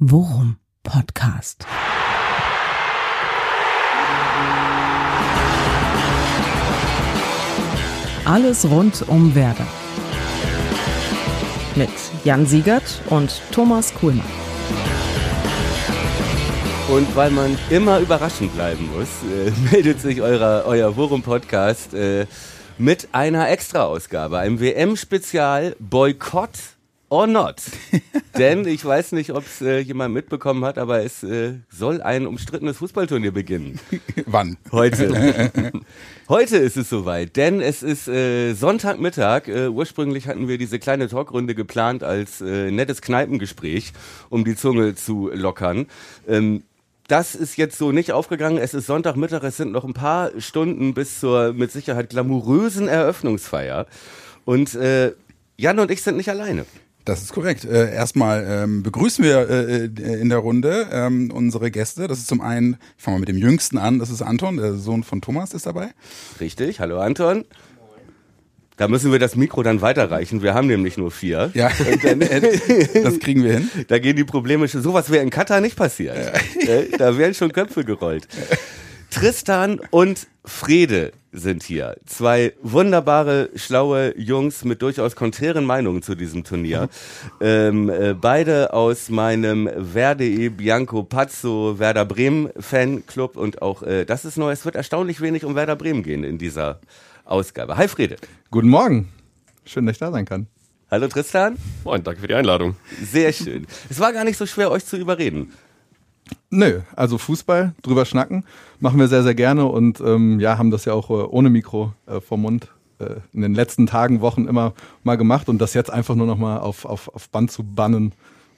Worum Podcast. Alles rund um Werder. Mit Jan Siegert und Thomas Kuhlmann. Und weil man immer überraschend bleiben muss, äh, meldet sich eurer, euer Worum-Podcast äh, mit einer Extra-Ausgabe, einem WM-Spezial Boykott or not. Denn ich weiß nicht, ob es äh, jemand mitbekommen hat, aber es äh, soll ein umstrittenes Fußballturnier beginnen. Wann? Heute. Heute ist es soweit, denn es ist äh, Sonntagmittag. Äh, ursprünglich hatten wir diese kleine Talkrunde geplant als äh, nettes Kneipengespräch, um die Zunge zu lockern. Ähm, das ist jetzt so nicht aufgegangen. Es ist Sonntagmittag, es sind noch ein paar Stunden bis zur mit Sicherheit glamourösen Eröffnungsfeier. Und äh, Jan und ich sind nicht alleine. Das ist korrekt. Äh, erstmal ähm, begrüßen wir äh, äh, in der Runde ähm, unsere Gäste. Das ist zum einen, ich fange mal mit dem Jüngsten an, das ist Anton, der Sohn von Thomas ist dabei. Richtig, hallo Anton. Da müssen wir das Mikro dann weiterreichen. Wir haben nämlich nur vier. Ja, Dann, das kriegen wir hin. da gehen die Probleme schon. Sowas wäre in Katar nicht passiert. Äh, Da wären schon Köpfe gerollt. Tristan und Frede sind hier. Zwei wunderbare, schlaue Jungs mit durchaus konträren Meinungen zu diesem Turnier. Ähm, äh, beide aus meinem Verde Bianco Pazzo Werder Bremen Fanclub und auch äh, das ist neu. Es wird erstaunlich wenig um Werder Bremen gehen in dieser Ausgabe. Hi Frede. Guten Morgen. Schön, dass ich da sein kann. Hallo Tristan. Moin, danke für die Einladung. Sehr schön. Es war gar nicht so schwer, euch zu überreden. Nö, also Fußball, drüber schnacken, machen wir sehr, sehr gerne und ähm, ja, haben das ja auch äh, ohne Mikro äh, vom Mund äh, in den letzten Tagen, Wochen immer mal gemacht und das jetzt einfach nur noch mal auf, auf, auf Band zu bannen,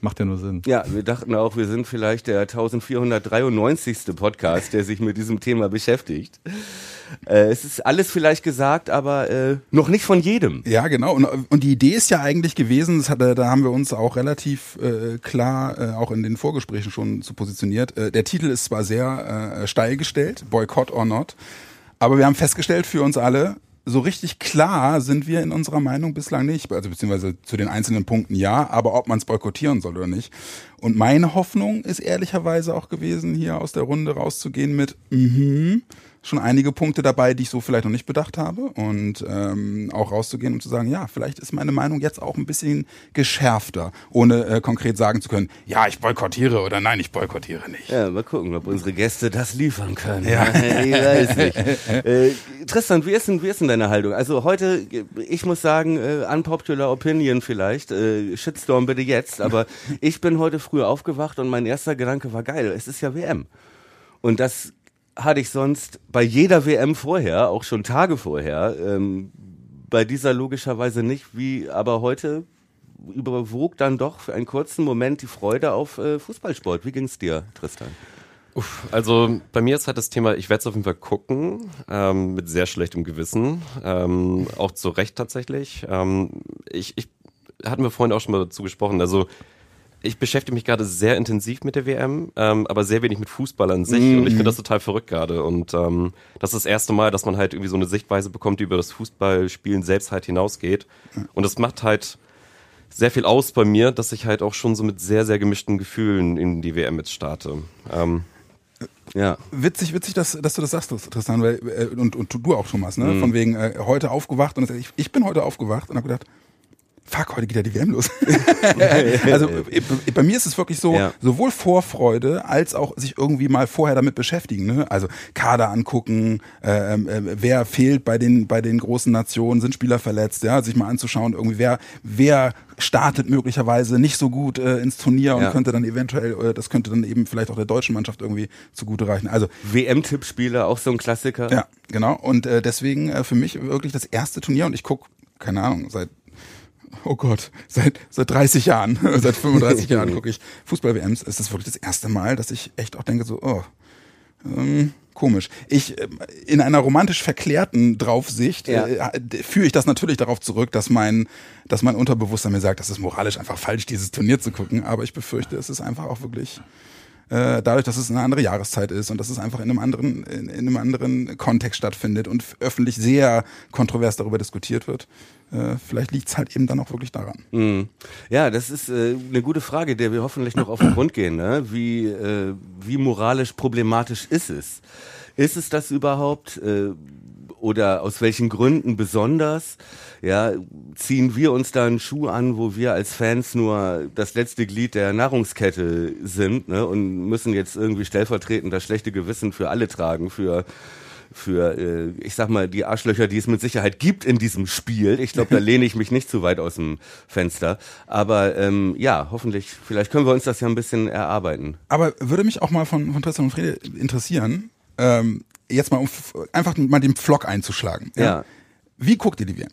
macht ja nur Sinn. Ja, wir dachten auch, wir sind vielleicht der 1493. Podcast, der sich mit diesem Thema beschäftigt. Äh, es ist alles vielleicht gesagt, aber äh, noch nicht von jedem. Ja, genau. Und, und die Idee ist ja eigentlich gewesen, das hat, äh, da haben wir uns auch relativ äh, klar äh, auch in den Vorgesprächen schon zu positioniert. Äh, der Titel ist zwar sehr steil gestellt, Boycott or not, aber wir haben festgestellt für uns alle, so richtig klar sind wir in unserer Meinung bislang nicht, also beziehungsweise zu den einzelnen Punkten ja, aber ob man es boykottieren soll oder nicht. Und meine Hoffnung ist ehrlicherweise auch gewesen, hier aus der Runde rauszugehen mit, mhm, schon einige Punkte dabei, die ich so vielleicht noch nicht bedacht habe und ähm, auch rauszugehen und zu sagen, ja, vielleicht ist meine Meinung jetzt auch ein bisschen geschärfter, ohne äh, konkret sagen zu können, ja, ich boykottiere oder nein, ich boykottiere nicht. Ja, mal gucken, ob unsere Gäste das liefern können. Ja. ich weiß nicht. äh, Tristan, wie ist, denn, wie ist denn deine Haltung? Also heute, ich muss sagen, äh, unpopular opinion vielleicht, äh, Shitstorm bitte jetzt, aber ich bin heute früh aufgewacht und mein erster Gedanke war geil, es ist ja WM. Und das hatte ich sonst bei jeder WM vorher, auch schon Tage vorher, ähm, bei dieser logischerweise nicht, wie aber heute überwog dann doch für einen kurzen Moment die Freude auf äh, Fußballsport. Wie ging's dir, Tristan? Uff, also bei mir ist halt das Thema, ich werde es auf jeden Fall gucken, ähm, mit sehr schlechtem Gewissen, ähm, auch zu Recht tatsächlich. Ähm, ich, ich hatten wir vorhin auch schon mal dazu gesprochen, also ich beschäftige mich gerade sehr intensiv mit der WM, ähm, aber sehr wenig mit Fußball an sich. Und ich finde das total verrückt gerade. Und ähm, das ist das erste Mal, dass man halt irgendwie so eine Sichtweise bekommt, die über das Fußballspielen selbst halt hinausgeht. Und das macht halt sehr viel aus bei mir, dass ich halt auch schon so mit sehr, sehr gemischten Gefühlen in die WM jetzt starte. Ähm, Ja. Witzig, witzig, dass, dass du das sagst, Tristan, weil, äh, und, und du auch, Thomas, ne? Von wegen äh, heute aufgewacht und das, ich, ich bin heute aufgewacht und habe gedacht, fuck, heute geht ja die WM los. also bei mir ist es wirklich so, Ja. sowohl Vorfreude als auch sich irgendwie mal vorher damit beschäftigen. Ne? Also Kader angucken, äh, äh, wer fehlt bei den bei den großen Nationen, sind Spieler verletzt, ja, sich mal anzuschauen, irgendwie wer wer startet möglicherweise nicht so gut äh, ins Turnier und Ja. könnte dann eventuell, äh, das könnte dann eben vielleicht auch der deutschen Mannschaft irgendwie zugute reichen. Also WM-Tippspiele, auch so ein Klassiker. ja, genau. Und äh, deswegen äh, für mich wirklich das erste Turnier und ich guck, keine Ahnung, seit oh Gott, seit seit 30 Jahren, seit 35 Jahren gucke ich Fußball-WMs. Es ist wirklich das erste Mal, dass ich echt auch denke so, oh, ähm, komisch. Ich ähm, in einer romantisch verklärten Draufsicht Ja. äh, führe ich das natürlich darauf zurück, dass mein dass mein Unterbewusstsein mir sagt, das ist moralisch einfach falsch, dieses Turnier zu gucken. Aber ich befürchte, es ist einfach auch wirklich äh, dadurch, dass es eine andere Jahreszeit ist und dass es einfach in einem anderen, in, in einem anderen Kontext stattfindet und öffentlich sehr kontrovers darüber diskutiert wird. Äh, vielleicht liegt es halt eben dann auch wirklich daran. Mhm. Ja, das ist äh, eine gute Frage, der wir hoffentlich noch auf den Grund gehen. Ne? Wie, wie moralisch problematisch ist es? Ist es das überhaupt? Oder aus welchen Gründen besonders? Ja, ziehen wir uns da einen Schuh an, wo wir als Fans nur das letzte Glied der Nahrungskette sind ne, und müssen jetzt irgendwie stellvertretend das schlechte Gewissen für alle tragen, für für, äh, ich sag mal, die Arschlöcher, die es mit Sicherheit gibt in diesem Spiel. Ich glaube, da lehne ich mich nicht zu weit aus dem Fenster. Aber ähm, ja, hoffentlich, vielleicht können wir uns das ja ein bisschen erarbeiten. Aber würde mich auch mal von, von Tristan und Frede interessieren, ähm, jetzt mal um einfach mal den Pflock einzuschlagen. Ja. Ja, Wie guckt ihr die WM?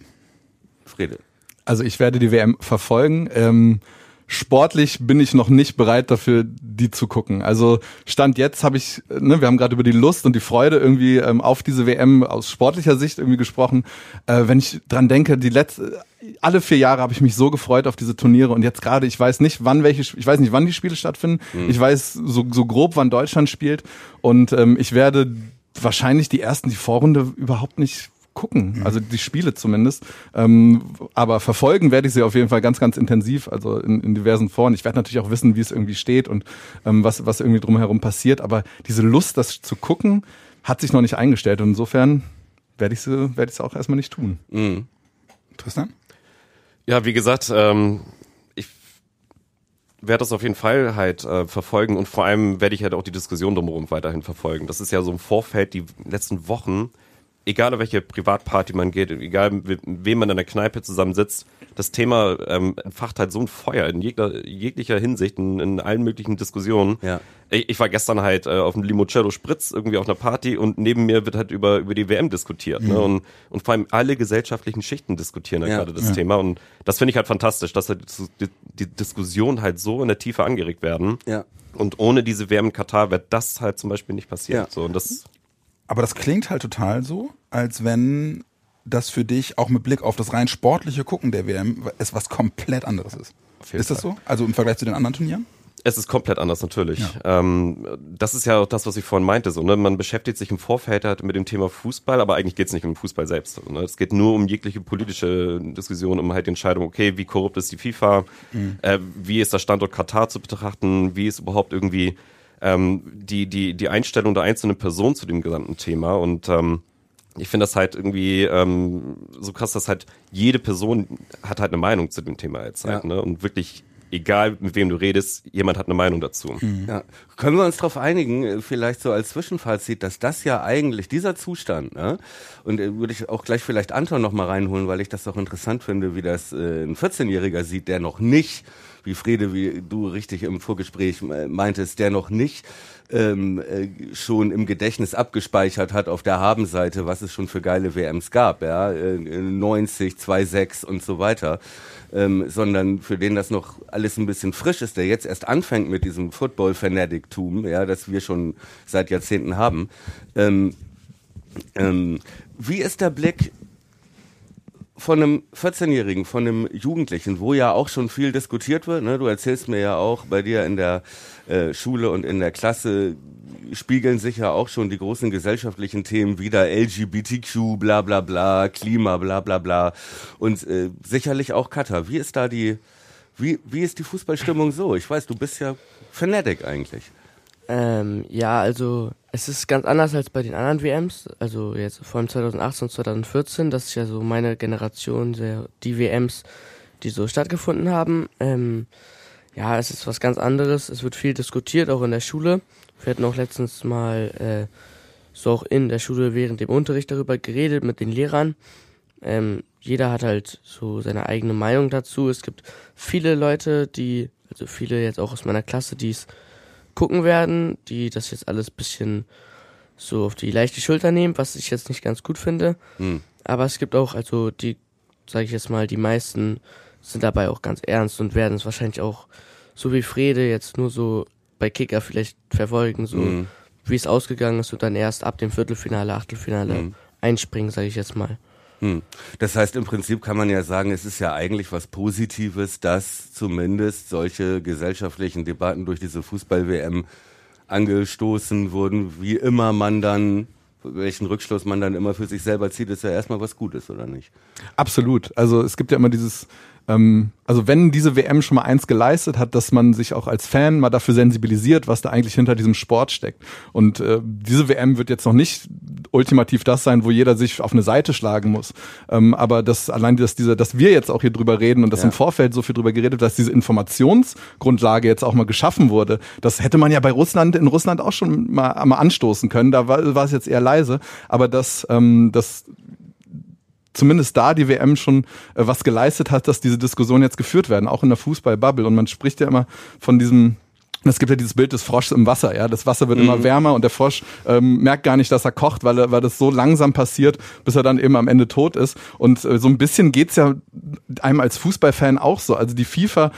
Frede. Also ich werde die WM verfolgen. Ähm, sportlich bin ich noch nicht bereit dafür, die zu gucken. Also Stand jetzt habe ich, ne, wir haben gerade über die Lust und die Freude irgendwie ähm, auf diese WM aus sportlicher Sicht irgendwie gesprochen. Äh, wenn ich dran denke, die letzte, alle vier Jahre habe ich mich so gefreut auf diese Turniere und jetzt gerade, ich weiß nicht, wann welche, ich weiß nicht, wann die Spiele stattfinden. Ich weiß so, so grob, wann Deutschland spielt und ähm, ich werde wahrscheinlich die ersten, die Vorrunde überhaupt nicht gucken, also die Spiele zumindest. Ähm, aber verfolgen werde ich sie auf jeden Fall ganz, ganz intensiv, also in, in diversen Foren. Ich werde natürlich auch wissen, wie es irgendwie steht und ähm, was, was irgendwie drumherum passiert. Aber diese Lust, das zu gucken, hat sich noch nicht eingestellt. Und insofern werde ich sie, werde ich es auch erstmal nicht tun. Mhm. Tristan? Ja, wie gesagt, ähm, werde das auf jeden Fall halt äh, verfolgen und vor allem werde ich halt auch die Diskussion drumherum weiterhin verfolgen. Das ist ja so im Vorfeld die letzten Wochen, egal auf welche Privatparty man geht, egal mit wem man in der Kneipe zusammensitzt, das Thema ähm, entfacht halt so ein Feuer in jeglicher, jeglicher Hinsicht, in, in allen möglichen Diskussionen. Ja. Ich, ich war gestern halt äh, auf dem Limoncello Spritz irgendwie auf einer Party und neben mir wird halt über, über die WM diskutiert. Ne? Und, und vor allem alle gesellschaftlichen Schichten diskutieren halt Ja. gerade das Thema. Und das finde ich halt fantastisch, dass halt die, die Diskussion halt so in der Tiefe angeregt werden. Ja. Und ohne diese WM in Katar wäre das halt zum Beispiel nicht passiert. Ja. So, und das, Aber das klingt halt total so, als wenn das für dich auch mit Blick auf das rein sportliche Gucken der WM es was komplett anderes ist. Ist das so? Also im Vergleich zu den anderen Turnieren? Es ist komplett anders natürlich. Ähm, das ist ja auch das, was ich vorhin meinte. So, ne? Man beschäftigt sich im Vorfeld halt mit dem Thema Fußball, aber eigentlich geht es nicht um den Fußball selbst. Ne? Es geht nur um jegliche politische Diskussion, um halt die Entscheidung, okay, wie korrupt ist die FIFA, äh, wie ist der Standort Katar zu betrachten, wie ist überhaupt irgendwie ähm, die, die, die Einstellung der einzelnen Person zu dem gesamten Thema und ähm, ich finde das halt irgendwie ähm, so krass, dass halt jede Person hat halt eine Meinung zu dem Thema jetzt halt, Ja. ne? Und wirklich, egal mit wem du redest, jemand hat eine Meinung dazu. Ja. Können wir uns darauf einigen, äh, vielleicht so als Zwischenfazit, dass das ja eigentlich dieser Zustand, ne? und äh, würde ich auch gleich vielleicht Anton noch mal reinholen, weil ich das auch interessant finde, wie das äh, ein 14-Jähriger sieht, der noch nicht, wie Friede, wie du richtig im Vorgespräch äh, meintest, der noch nicht ähm, äh, schon im Gedächtnis abgespeichert hat auf der Habenseite, was es schon für geile WMs gab, ja, äh, 90, 2,6 und so weiter, ähm, sondern für den das noch alles ein bisschen frisch ist, der jetzt erst anfängt mit diesem Football-Fanatic-Tum, ja, das wir schon seit Jahrzehnten haben. Ähm, ähm, wie ist der Blick von einem 14-Jährigen, von einem Jugendlichen, wo ja auch schon viel diskutiert wird. Ne? Du erzählst mir ja auch, bei dir in der äh, Schule und in der Klasse spiegeln sich ja auch schon die großen gesellschaftlichen Themen wieder, LGBTQ, bla bla bla, Klima, bla bla bla und äh, sicherlich auch Katar. Wie ist da die, wie, wie ist die Fußballstimmung so? Ich weiß, du bist ja Fanatic eigentlich. Ähm, ja, also es ist ganz anders als bei den anderen WMs. Also jetzt vor allem 2018 und 2014. Das ist ja so meine Generation, sehr, die WMs, die so stattgefunden haben. Ähm, ja, es ist was ganz anderes. Es wird viel diskutiert, auch in der Schule. Wir hatten auch letztens mal äh, so auch in der Schule während dem Unterricht darüber geredet mit den Lehrern. Ähm, jeder hat halt so seine eigene Meinung dazu. Es gibt viele Leute, die, also viele jetzt auch aus meiner Klasse, die es gucken werden, die das jetzt alles bisschen so auf die leichte Schulter nehmen, was ich jetzt nicht ganz gut finde. Hm. Aber es gibt auch, also die, sage ich jetzt mal, die meisten sind dabei auch ganz ernst und werden es wahrscheinlich auch, so wie Frede, jetzt nur so bei Kicker vielleicht verfolgen, so Mhm. wie es ausgegangen ist und dann erst ab dem Viertelfinale, Achtelfinale Mhm. einspringen, sage ich jetzt mal. Hm. Das heißt, im Prinzip kann man ja sagen, es ist ja eigentlich was Positives, dass zumindest solche gesellschaftlichen Debatten durch diese Fußball-WM angestoßen wurden, wie immer man dann welchen Rückschluss man dann immer für sich selber zieht, ist ja erstmal was Gutes, oder nicht? Absolut. Also es gibt ja immer dieses ähm, also wenn diese WM schon mal eins geleistet hat, dass man sich auch als Fan mal dafür sensibilisiert, was da eigentlich hinter diesem Sport steckt. Und äh, diese WM wird jetzt noch nicht ultimativ das sein, wo jeder sich auf eine Seite schlagen muss. Ähm, aber das allein, dass diese, dass wir jetzt auch hier drüber reden und dass ja. im Vorfeld so viel drüber geredet, dass diese Informationsgrundlage jetzt auch mal geschaffen wurde, das hätte man ja bei Russland in Russland auch schon mal, mal anstoßen können. Da war, war es jetzt eher leise. Aber dass, ähm, dass zumindest da die WM schon äh, was geleistet hat, dass diese Diskussionen jetzt geführt werden, auch in der Fußballbubble. Und man spricht ja immer von diesem es gibt ja dieses Bild des Froschs im Wasser, ja. Das Wasser wird mhm. immer wärmer und der Frosch ähm, merkt gar nicht, dass er kocht, weil, er, weil das so langsam passiert, bis er dann eben am Ende tot ist. Und äh, so ein bisschen geht's ja einem als Fußballfan auch so. Also die FIFA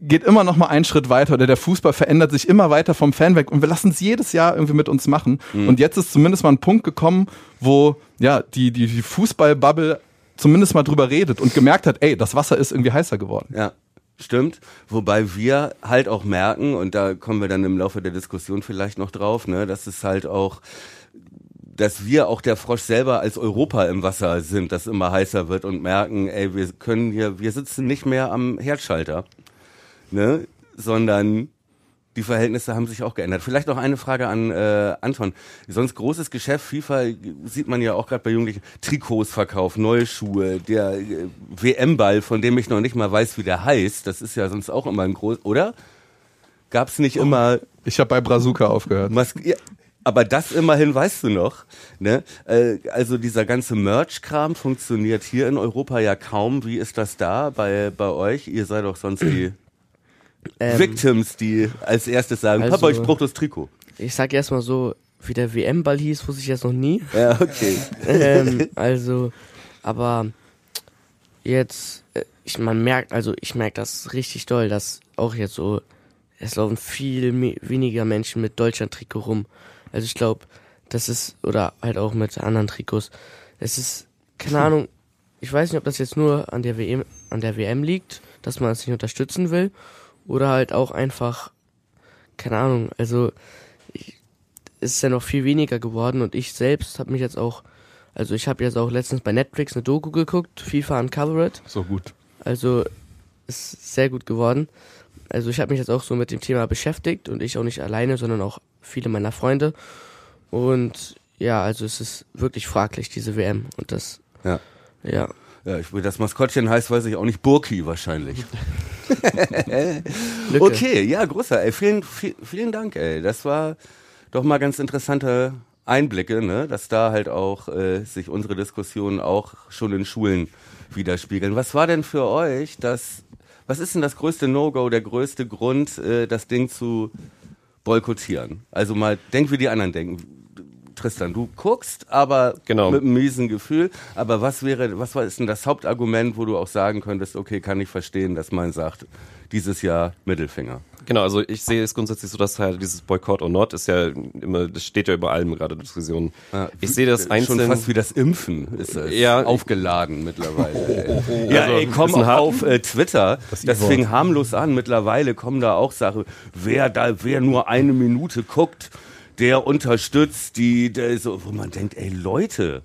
geht immer noch mal einen Schritt weiter oder der Fußball verändert sich immer weiter vom Fan weg und wir lassen es jedes Jahr irgendwie mit uns machen. Mhm. Und jetzt ist zumindest mal ein Punkt gekommen, wo ja die, die, die Fußballbubble zumindest mal drüber redet und gemerkt hat, ey, das Wasser ist irgendwie heißer geworden. Ja. Stimmt, wobei wir halt auch merken, und da kommen wir dann im Laufe der Diskussion vielleicht noch drauf, ne, dass es halt auch, dass wir auch der Frosch selber als Europa im Wasser sind, das immer heißer wird und merken, ey, wir können hier, wir sitzen nicht mehr am Herdschalter ne? sondern die Verhältnisse haben sich auch geändert. Vielleicht noch eine Frage an äh, Anton. Sonst großes Geschäft, FIFA sieht man ja auch gerade bei Jugendlichen, Trikots verkauft, neue Schuhe, der äh, WM-Ball, von dem ich noch nicht mal weiß, wie der heißt, das ist ja sonst auch immer ein groß, oder? Gab's nicht oh, immer... Ich habe bei Brazuka aufgehört. Mas ja, aber das immerhin weißt du noch. Ne? Äh, also dieser ganze Merch-Kram funktioniert hier in Europa ja kaum. Wie ist das da bei, bei euch? Ihr seid doch sonst die ähm, Victims, die als erstes sagen, also, Papa, ich brauche das Trikot. Ich sag erstmal so, wie der WM-Ball hieß, wusste ich jetzt noch nie. Ja, okay. ähm, also, aber jetzt, äh, ich, man merkt, also ich merke das richtig doll, dass auch jetzt so, es laufen viel weniger Menschen mit Deutschland-Trikot rum. Also ich glaube, das ist, oder halt auch mit anderen Trikots. Es ist, keine Ahnung, ich weiß nicht, ob das jetzt nur an der WM, an der WM liegt, dass man es nicht unterstützen will, oder halt auch einfach, keine Ahnung, also ich, es ist ja noch viel weniger geworden und ich selbst habe mich jetzt auch, also ich habe jetzt auch letztens bei Netflix eine Doku geguckt, FIFA Uncovered. So gut. Also ist sehr gut geworden. Also ich habe mich jetzt auch so mit dem Thema beschäftigt und ich auch nicht alleine, sondern auch viele meiner Freunde. Und ja, also es ist wirklich fraglich, diese WM. Und das, ja. Ja. Ja, ich, das Maskottchen heißt, weiß ich auch nicht, Burki wahrscheinlich. okay, ja, großer, ey, vielen, vielen Dank, ey. Das war doch mal ganz interessante Einblicke, ne, dass da halt auch äh, sich unsere Diskussionen auch schon in Schulen widerspiegeln. Was war denn für euch das, was ist denn das größte No-Go, der größte Grund, äh, das Ding zu boykottieren? Also mal, denk wie die anderen denken Tristan, du guckst, aber genau. mit einem miesen Gefühl. Aber was wäre, was ist denn das Hauptargument, wo du auch sagen könntest, okay, kann ich verstehen, dass man sagt, dieses Jahr Mittelfinger? Genau, also ich sehe es grundsätzlich so, dass halt dieses Boykott or not ist ja immer, das steht ja über allem gerade Diskussionen. Ja, ich sehe das einzeln. Schon fast wie das Impfen ist es ja, aufgeladen mittlerweile. ja, also, ey, komm auch auf äh, Twitter. Das, das fing harmlos an. Mittlerweile kommen da auch Sachen, wer da, wer nur eine Minute guckt, der unterstützt die, der so, wo man denkt, ey Leute.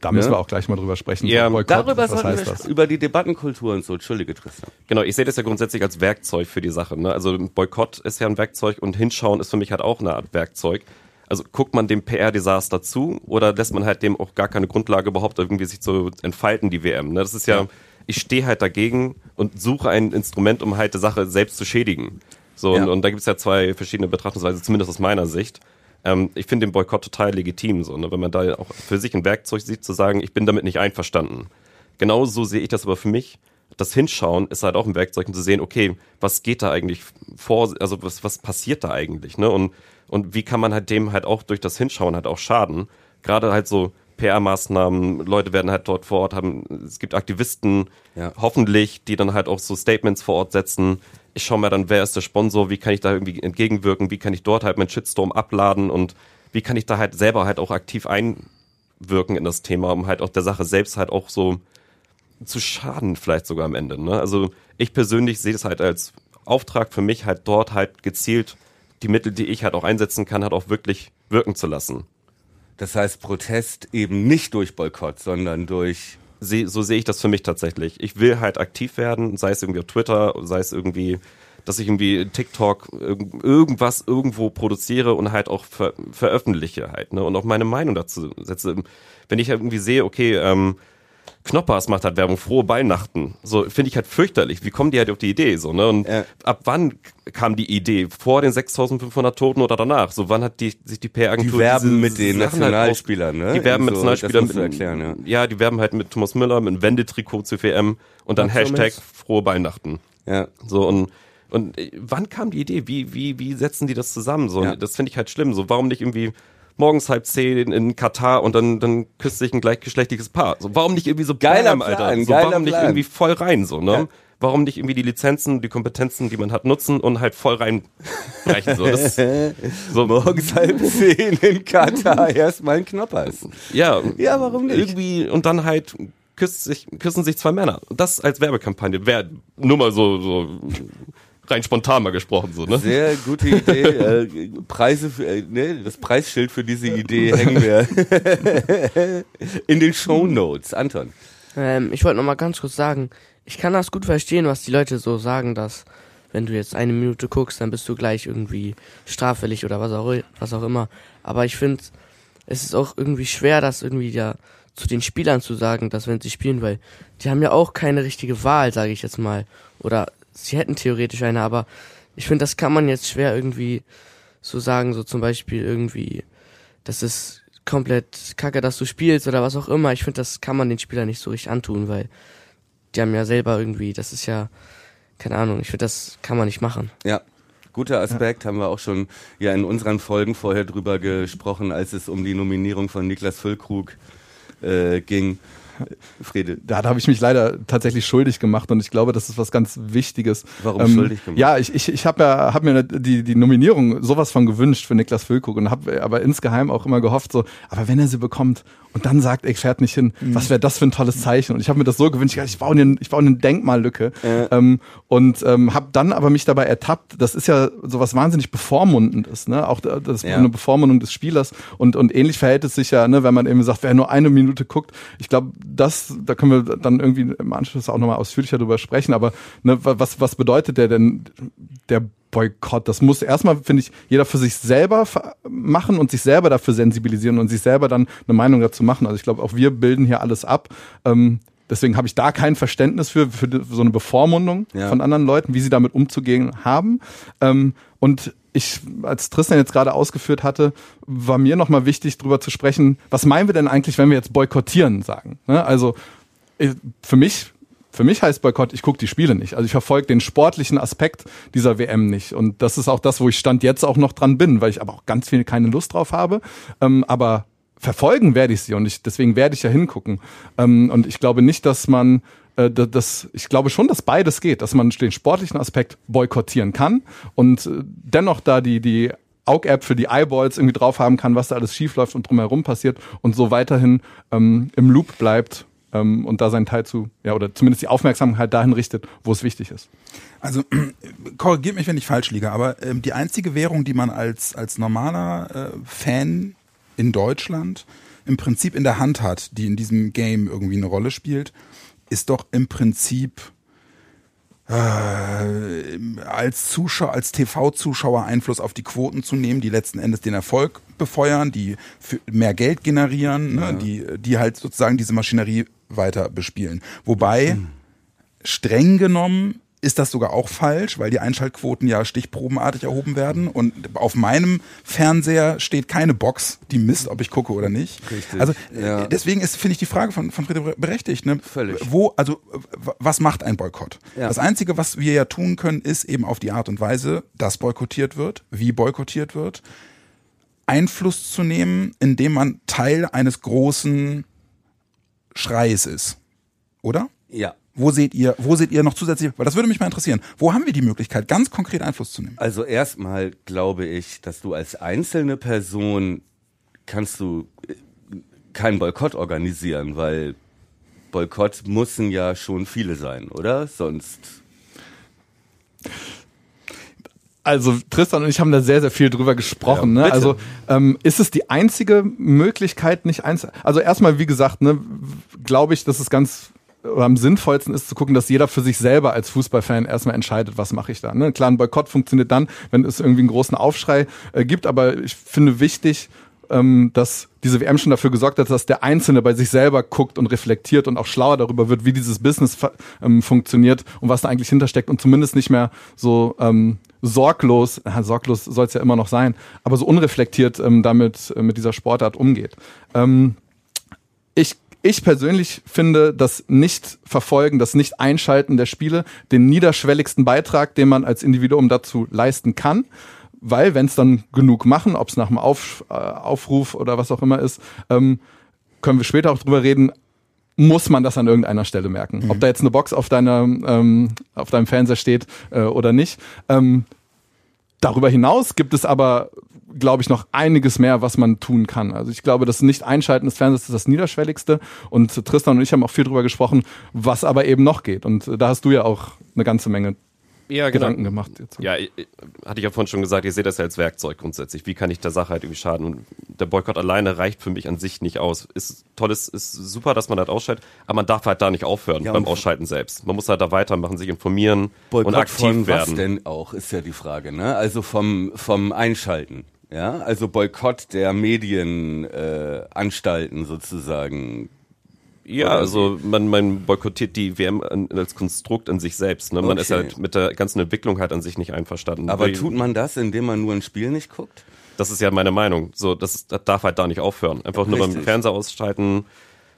Da müssen ja? wir auch gleich mal drüber sprechen. Ja, Boykott, darüber was heißt wir das? über die Debattenkultur und so. Entschuldige, Tristan. Genau, ich sehe das ja grundsätzlich als Werkzeug für die Sache. Ne? Also Boykott ist ja ein Werkzeug und Hinschauen ist für mich halt auch eine Art Werkzeug. Also guckt man dem PR-Desaster zu oder lässt man halt dem auch gar keine Grundlage überhaupt irgendwie sich zu entfalten, die WM. Ne? Das ist ja, ja. ich stehe halt dagegen und suche ein Instrument, um halt die Sache selbst zu schädigen. So, ja. und, und da gibt es ja zwei verschiedene Betrachtungsweisen, zumindest aus meiner Sicht. Ähm, ich finde den Boykott total legitim, so, ne? wenn man da auch für sich ein Werkzeug sieht, zu sagen, ich bin damit nicht einverstanden. Genauso sehe ich das aber für mich. Das Hinschauen ist halt auch ein Werkzeug, um zu sehen, okay, was geht da eigentlich vor, also was, was passiert da eigentlich, ne? Und, und wie kann man halt dem halt auch durch das Hinschauen halt auch schaden? Gerade halt so PR-Maßnahmen, Leute werden halt dort vor Ort haben, es gibt Aktivisten, ja. hoffentlich, die dann halt auch so Statements vor Ort setzen, ich schaue mir dann, wer ist der Sponsor, wie kann ich da irgendwie entgegenwirken, wie kann ich dort halt meinen Shitstorm abladen und wie kann ich da halt selber halt auch aktiv einwirken in das Thema, um halt auch der Sache selbst halt auch so zu schaden, vielleicht sogar am Ende. Ne? Also ich persönlich sehe es halt als Auftrag für mich, halt dort halt gezielt die Mittel, die ich halt auch einsetzen kann, halt auch wirklich wirken zu lassen. Das heißt, Protest eben nicht durch Boykott, sondern durch so sehe ich das für mich tatsächlich. Ich will halt aktiv werden, sei es irgendwie auf Twitter, sei es irgendwie, dass ich irgendwie TikTok irgendwas irgendwo produziere und halt auch ver veröffentliche halt, ne? Und auch meine Meinung dazu setze. Wenn ich halt irgendwie sehe, okay, ähm, Knoppers macht halt Werbung, frohe Weihnachten. So, finde ich halt fürchterlich. Wie kommen die halt auf die Idee, so, ne? Und ja. ab wann kam die Idee? Vor den 6500 Toten oder danach? So, wann hat die, sich die PR-Agentur Die werben mit den halt Nationalspielern, halt ne? Die werben mit so, Nationalspielern. Mit, erklären, ja. ja, die werben halt mit Thomas Müller, mit einem Wendetrikot zu WM und dann Hashtag frohe Weihnachten. Ja. So, und, und äh, wann kam die Idee? Wie, wie, wie setzen die das zusammen? So, ja. das finde ich halt schlimm. So, warum nicht irgendwie morgens halb zehn in Katar und dann, dann küsst sich ein gleichgeschlechtliches Paar. So, warum nicht irgendwie so geiler Plan, Alter? So, warum nicht irgendwie voll rein, so, ne? Ja. Warum nicht irgendwie die Lizenzen, die Kompetenzen, die man hat, nutzen und halt voll reinbrechen? So, das, so morgens halb zehn in Katar erstmal ein Knoppers. Ja, ja, warum nicht? Irgendwie und dann halt küsst sich, küssen sich zwei Männer. Das als Werbekampagne wäre nur mal so, so rein spontan mal gesprochen so, ne? Sehr gute Idee. äh, Preise, für, äh, ne, das Preisschild für diese Idee hängen wir in den Show Notes. Anton. Ähm, ich wollte noch mal ganz kurz sagen, ich kann das gut verstehen, was die Leute so sagen, dass wenn du jetzt eine Minute guckst, dann bist du gleich irgendwie straffällig oder was auch, was auch immer. Aber ich finde, es ist auch irgendwie schwer, das irgendwie ja zu den Spielern zu sagen, dass wenn sie spielen, weil die haben ja auch keine richtige Wahl, sage ich jetzt mal. Oder sie hätten theoretisch eine, aber ich finde, das kann man jetzt schwer irgendwie so sagen, so zum Beispiel irgendwie, das ist komplett kacke, dass du spielst oder was auch immer. Ich finde, das kann man den Spielern nicht so richtig antun, weil die haben ja selber irgendwie, das ist ja, keine Ahnung, ich finde, das kann man nicht machen. Ja. Guter Aspekt, ja. haben wir auch schon ja in unseren Folgen vorher drüber gesprochen, als es um die Nominierung von Niklas Füllkrug äh, ging. Frede. Da, da habe ich mich leider tatsächlich schuldig gemacht und ich glaube, das ist was ganz Wichtiges. Warum ähm, schuldig gemacht? Ja, ich, ich, ich habe ja, hab mir die, die Nominierung sowas von gewünscht für Niklas Füllkrug und habe aber insgeheim auch immer gehofft, so, aber wenn er sie bekommt und dann sagt, ich fährt nicht hin, mhm. was wäre das für ein tolles Zeichen? Und ich habe mir das so gewünscht, ich baue eine, ich baue eine Denkmallücke äh. ähm, und ähm, habe dann aber mich dabei ertappt, das ist ja sowas wahnsinnig bevormundendes, ne? auch das ja. eine Bevormundung des Spielers und, und ähnlich verhält es sich ja, ne, wenn man eben sagt, wer nur eine Minute guckt, ich glaube, das, da können wir dann irgendwie im Anschluss auch nochmal ausführlicher drüber sprechen, aber ne, was, was bedeutet der denn, der Boykott. Das muss erstmal, finde ich, jeder für sich selber machen und sich selber dafür sensibilisieren und sich selber dann eine Meinung dazu machen. Also ich glaube, auch wir bilden hier alles ab. Ähm, deswegen habe ich da kein Verständnis für, für so eine Bevormundung ja. von anderen Leuten, wie sie damit umzugehen haben. Ähm, und ich, als Tristan jetzt gerade ausgeführt hatte, war mir nochmal wichtig, darüber zu sprechen, was meinen wir denn eigentlich, wenn wir jetzt boykottieren sagen? Ne? Also für mich für mich heißt Boykott, ich gucke die Spiele nicht. Also ich verfolge den sportlichen Aspekt dieser WM nicht. Und das ist auch das, wo ich stand jetzt auch noch dran bin, weil ich aber auch ganz viel keine Lust drauf habe. Ähm, aber verfolgen werde ich sie und ich, deswegen werde ich ja hingucken. Ähm, und ich glaube nicht, dass man äh, das, ich glaube schon, dass beides geht, dass man den sportlichen Aspekt boykottieren kann und äh, dennoch da die, die Aug-App für die Eyeballs irgendwie drauf haben kann, was da alles schief läuft und drumherum passiert und so weiterhin ähm, im Loop bleibt ähm, und da seinen Teil zu, ja, oder zumindest die Aufmerksamkeit dahin richtet, wo es wichtig ist. Also korrigiert mich, wenn ich falsch liege, aber ähm, die einzige Währung, die man als, als normaler äh, Fan in Deutschland im Prinzip in der Hand hat, die in diesem Game irgendwie eine Rolle spielt, ist doch im Prinzip äh, als Zuschauer, als TV-Zuschauer Einfluss auf die Quoten zu nehmen, die letzten Endes den Erfolg befeuern, die mehr Geld generieren, ne, ja. die, die halt sozusagen diese Maschinerie weiter bespielen. Wobei, mhm. streng genommen, ist das sogar auch falsch, weil die Einschaltquoten ja stichprobenartig erhoben werden und auf meinem Fernseher steht keine Box, die misst, ob ich gucke oder nicht. Richtig. Also ja. deswegen ist finde ich die Frage von von Friede berechtigt, ne? Völlig. Wo also was macht ein Boykott? Ja. Das einzige, was wir ja tun können, ist eben auf die Art und Weise, dass boykottiert wird, wie boykottiert wird, Einfluss zu nehmen, indem man Teil eines großen Schreis ist. Oder? Ja. Wo seht ihr, wo seht ihr noch zusätzlich, weil das würde mich mal interessieren, wo haben wir die Möglichkeit, ganz konkret Einfluss zu nehmen? Also erstmal glaube ich, dass du als einzelne Person kannst du äh, keinen Boykott organisieren, weil Boykott müssen ja schon viele sein, oder? Sonst Also Tristan und ich haben da sehr, sehr viel drüber gesprochen. Ja, ne? Also ähm, ist es die einzige Möglichkeit, nicht eins. Also erstmal, wie gesagt, ne, glaube ich, dass es ganz oder am sinnvollsten ist zu gucken, dass jeder für sich selber als Fußballfan erstmal entscheidet, was mache ich da. Ne? Klar, ein Boykott funktioniert dann, wenn es irgendwie einen großen Aufschrei äh, gibt, aber ich finde wichtig, ähm, dass diese WM schon dafür gesorgt hat, dass der Einzelne bei sich selber guckt und reflektiert und auch schlauer darüber wird, wie dieses Business ähm, funktioniert und was da eigentlich hintersteckt und zumindest nicht mehr so ähm, sorglos, ja, sorglos soll es ja immer noch sein, aber so unreflektiert ähm, damit äh, mit dieser Sportart umgeht. Ähm, ich ich persönlich finde das Nicht-Verfolgen, das Nicht-Einschalten der Spiele den niederschwelligsten Beitrag, den man als Individuum dazu leisten kann. Weil, wenn es dann genug machen, ob es nach einem Auf, äh, Aufruf oder was auch immer ist, ähm, können wir später auch drüber reden, muss man das an irgendeiner Stelle merken. Ob da jetzt eine Box auf, deiner, ähm, auf deinem Fernseher steht äh, oder nicht. Ähm, Darüber hinaus gibt es aber, glaube ich, noch einiges mehr, was man tun kann. Also ich glaube, das Nicht-Einschalten des Fernsehens ist das Niederschwelligste. Und Tristan und ich haben auch viel drüber gesprochen, was aber eben noch geht. Und da hast du ja auch eine ganze Menge Ja, Gedanken gemacht. Jetzt. Ja, ich- hatte ich ja vorhin schon gesagt, ich sehe das ja als Werkzeug grundsätzlich. Wie kann ich der Sache halt irgendwie schaden? Und der Boykott alleine reicht für mich an sich nicht aus. Ist toll, ist, ist super, dass man das ausschaltet, aber man darf halt da nicht aufhören Ja, beim Ausschalten selbst. Man muss halt da weitermachen, sich informieren Boykott und aktiv von was werden. denn auch, ist ja die Frage, ne? Also vom, vom Einschalten. Ja, also Boykott der Medienanstalten äh, Anstalten sozusagen. Ja, also man, man boykottiert die WM an, als Konstrukt an sich selbst. Ne? Man ist Okay. halt mit der ganzen Entwicklung halt an sich nicht einverstanden. Aber tut man das, indem man nur ein Spiel nicht guckt? Das ist ja meine Meinung. So, das, ist, das darf halt da nicht aufhören. Einfach nur beim. Fernseher ausschalten,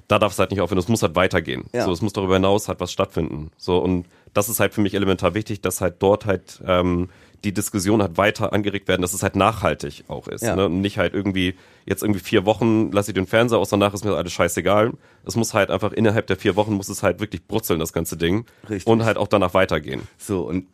da darf es halt nicht aufhören. Es muss halt weitergehen. Ja. So, es muss darüber hinaus halt was stattfinden. So, und das ist halt für mich elementar wichtig, dass halt dort halt ähm, die Diskussion halt weiter angeregt werden, dass es halt nachhaltig auch ist. Ja. Ne? Und nicht halt irgendwie, jetzt irgendwie vier Wochen lasse ich den Fernseher aus, danach ist mir alles scheißegal. Es muss halt einfach innerhalb der vier Wochen muss es halt wirklich brutzeln, das ganze Ding. Richtig. Und halt auch danach weitergehen. So, und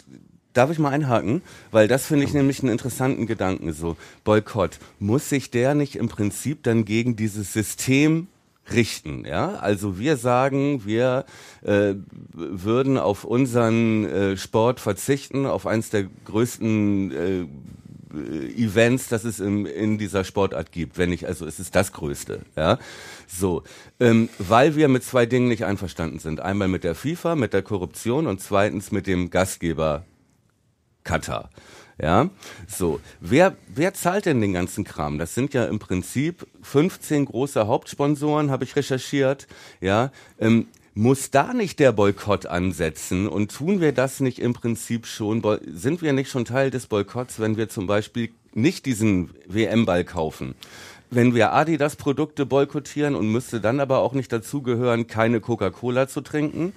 darf ich mal einhaken? Weil das finde ich nämlich einen interessanten Gedanken. So, Boykott, muss sich der nicht im Prinzip dann gegen dieses System richten, ja? Also wir sagen, wir äh, würden auf unseren äh, Sport verzichten, auf eins der größten äh, Events, das es im, in dieser Sportart gibt, wenn nicht, also es ist das Größte, ja. So, ähm, weil wir mit zwei Dingen nicht einverstanden sind. Einmal mit der FIFA, mit der Korruption und zweitens mit dem Gastgeber Katar. Ja, so. Wer, wer zahlt denn den ganzen Kram? Das sind ja im Prinzip 15 große Hauptsponsoren, habe ich recherchiert. Ja, ähm, muss da nicht der Boykott ansetzen? Und tun wir das nicht im Prinzip schon? Sind wir nicht schon Teil des Boykotts, wenn wir zum Beispiel nicht diesen WM-Ball kaufen? Wenn wir Adidas Produkte boykottieren und müsste dann aber auch nicht dazugehören, keine Coca-Cola zu trinken,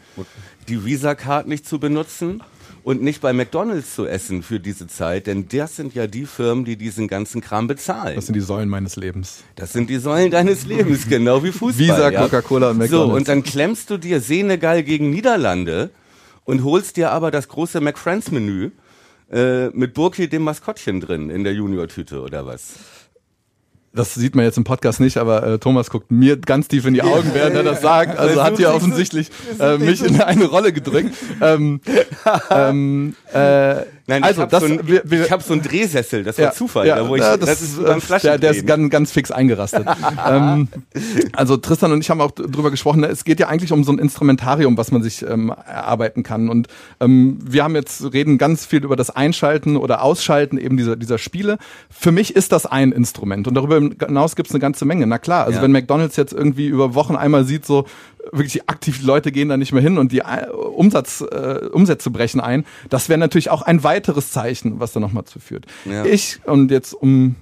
die Visa-Card nicht zu benutzen und nicht bei McDonalds zu essen für diese Zeit, denn das sind ja die Firmen, die diesen ganzen Kram bezahlen. Das sind die Säulen meines Lebens. Das sind die Säulen deines Lebens, genau wie Fußball. Visa, ja. Coca-Cola und So, McDonald's. und dann klemmst du dir Senegal gegen Niederlande und holst dir aber das große McFriends-Menü äh, mit Burki, dem Maskottchen drin in der Junior-Tüte oder was? Das sieht man jetzt im Podcast nicht, aber äh, Thomas guckt mir ganz tief in die Augen, während er das sagt. Also hat hier offensichtlich äh, mich in eine Rolle gedrückt. Ähm, ähm, äh, Nein, also ich habe das, so, ein, wir, wir, ich hab so einen Drehsessel, das war Zufall. ja, da, wo ich, ja, das, ist beim äh, der, der ist ganz, ganz fix eingerastet. ähm, also Tristan und ich haben auch drüber gesprochen, ne, es geht ja eigentlich um so ein Instrumentarium, was man sich ähm, erarbeiten kann. Und ähm, wir haben jetzt reden ganz viel über das Einschalten oder Ausschalten eben dieser, dieser Spiele. Für mich ist das ein Instrument und darüber hinaus gibt es eine ganze Menge. Na klar, also Ja. wenn McDonalds jetzt irgendwie über Wochen einmal sieht, so wirklich aktiv die Leute gehen da nicht mehr hin und die äh, Umsatz, äh, Umsätze brechen ein, das wäre natürlich auch ein weiteres Zeichen, was da nochmal zu führt. Ja. Ich, und jetzt um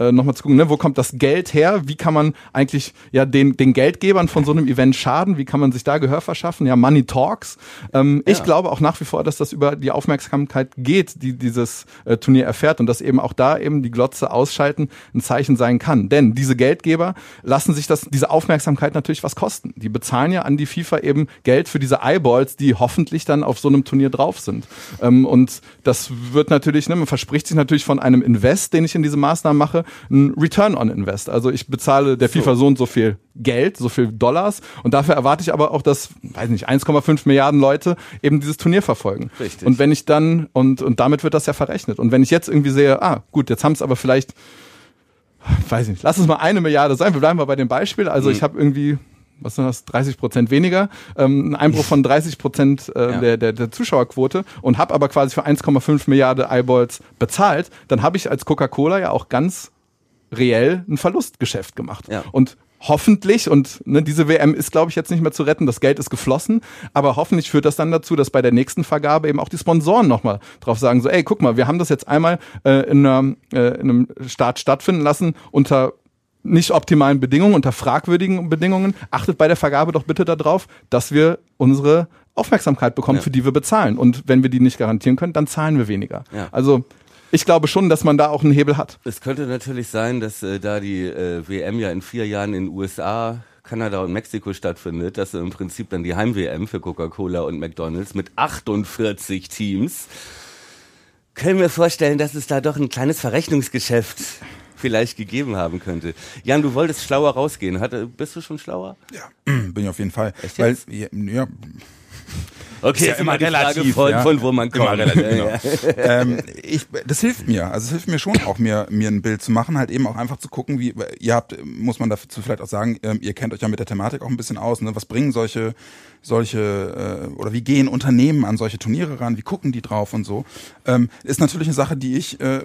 äh, nochmal zu gucken, ne, wo kommt das Geld her? Wie kann man eigentlich ja den, den Geldgebern von so einem Event schaden? Wie kann man sich da Gehör verschaffen? Ja, Money Talks. Ähm, Ich glaube auch nach wie vor, dass das über die Aufmerksamkeit geht, die dieses äh, Turnier erfährt und dass eben auch da eben die Glotze ausschalten ein Zeichen sein kann. Denn diese Geldgeber lassen sich das, diese Aufmerksamkeit natürlich was kosten. Die bezahlen ja an die FIFA eben Geld für diese Eyeballs, die hoffentlich dann auf so einem Turnier drauf sind. Ähm, und das wird natürlich, ne, man verspricht sich natürlich von einem Invest, den ich in diese Maßnahmen mache, ein Return on Invest. Also ich bezahle der FIFA so und so viel Geld, so viel Dollars und dafür erwarte ich aber auch, dass, weiß nicht, 1,5 Milliarden Leute eben dieses Turnier verfolgen. Richtig. Und wenn ich dann, und, und damit wird das ja verrechnet. Und wenn ich jetzt irgendwie sehe, ah, gut, jetzt haben es aber vielleicht, weiß nicht, lass es mal eine Milliarde sein, wir bleiben mal bei dem Beispiel. Also Mhm. ich habe irgendwie was sind das, 30 Prozent weniger, ähm, ein Einbruch von 30 Prozent äh, Ja. der, der, der Zuschauerquote und habe aber quasi für 1,5 Milliarden Eyeballs bezahlt, dann habe ich als Coca-Cola ja auch ganz reell ein Verlustgeschäft gemacht. Ja. Und hoffentlich, und ne, diese WM ist, glaube ich, jetzt nicht mehr zu retten, das Geld ist geflossen, aber hoffentlich führt das dann dazu, dass bei der nächsten Vergabe eben auch die Sponsoren nochmal drauf sagen, so, ey, guck mal, wir haben das jetzt einmal äh, in, einer, äh, in einem Staat stattfinden lassen unter nicht optimalen Bedingungen, unter fragwürdigen Bedingungen. Achtet bei der Vergabe doch bitte darauf, dass wir unsere Aufmerksamkeit bekommen, Ja. für die wir bezahlen. Und wenn wir die nicht garantieren können, dann zahlen wir weniger. Ja. Also ich glaube schon, dass man da auch einen Hebel hat. Es könnte natürlich sein, dass äh, da die äh, WM ja in vier Jahren in USA, Kanada und Mexiko stattfindet, dass im Prinzip dann die Heim-WM für Coca-Cola und McDonalds mit 48 Teams. Können wir vorstellen, dass es da doch ein kleines Verrechnungsgeschäft vielleicht gegeben haben könnte. Jan, du wolltest schlauer rausgehen. Hatte, bist du schon schlauer? Ja, bin ich auf jeden Fall. Echt Weil, jetzt? ja, ja, Okay, Ist ja ist immer immer die Frage relativ, von, ja. von wo man kommt. Immer relativ, genau. ähm, ich, das hilft mir. Also es hilft mir schon auch, mir, mir ein Bild zu machen, halt eben auch einfach zu gucken, wie, ihr habt, muss man dazu vielleicht auch sagen, ähm, ihr kennt euch ja mit der Thematik auch ein bisschen aus, ne? Was bringen solche, solche, äh, oder wie gehen Unternehmen an solche Turniere ran, wie gucken die drauf und so. Ähm, ist natürlich eine Sache, die ich äh,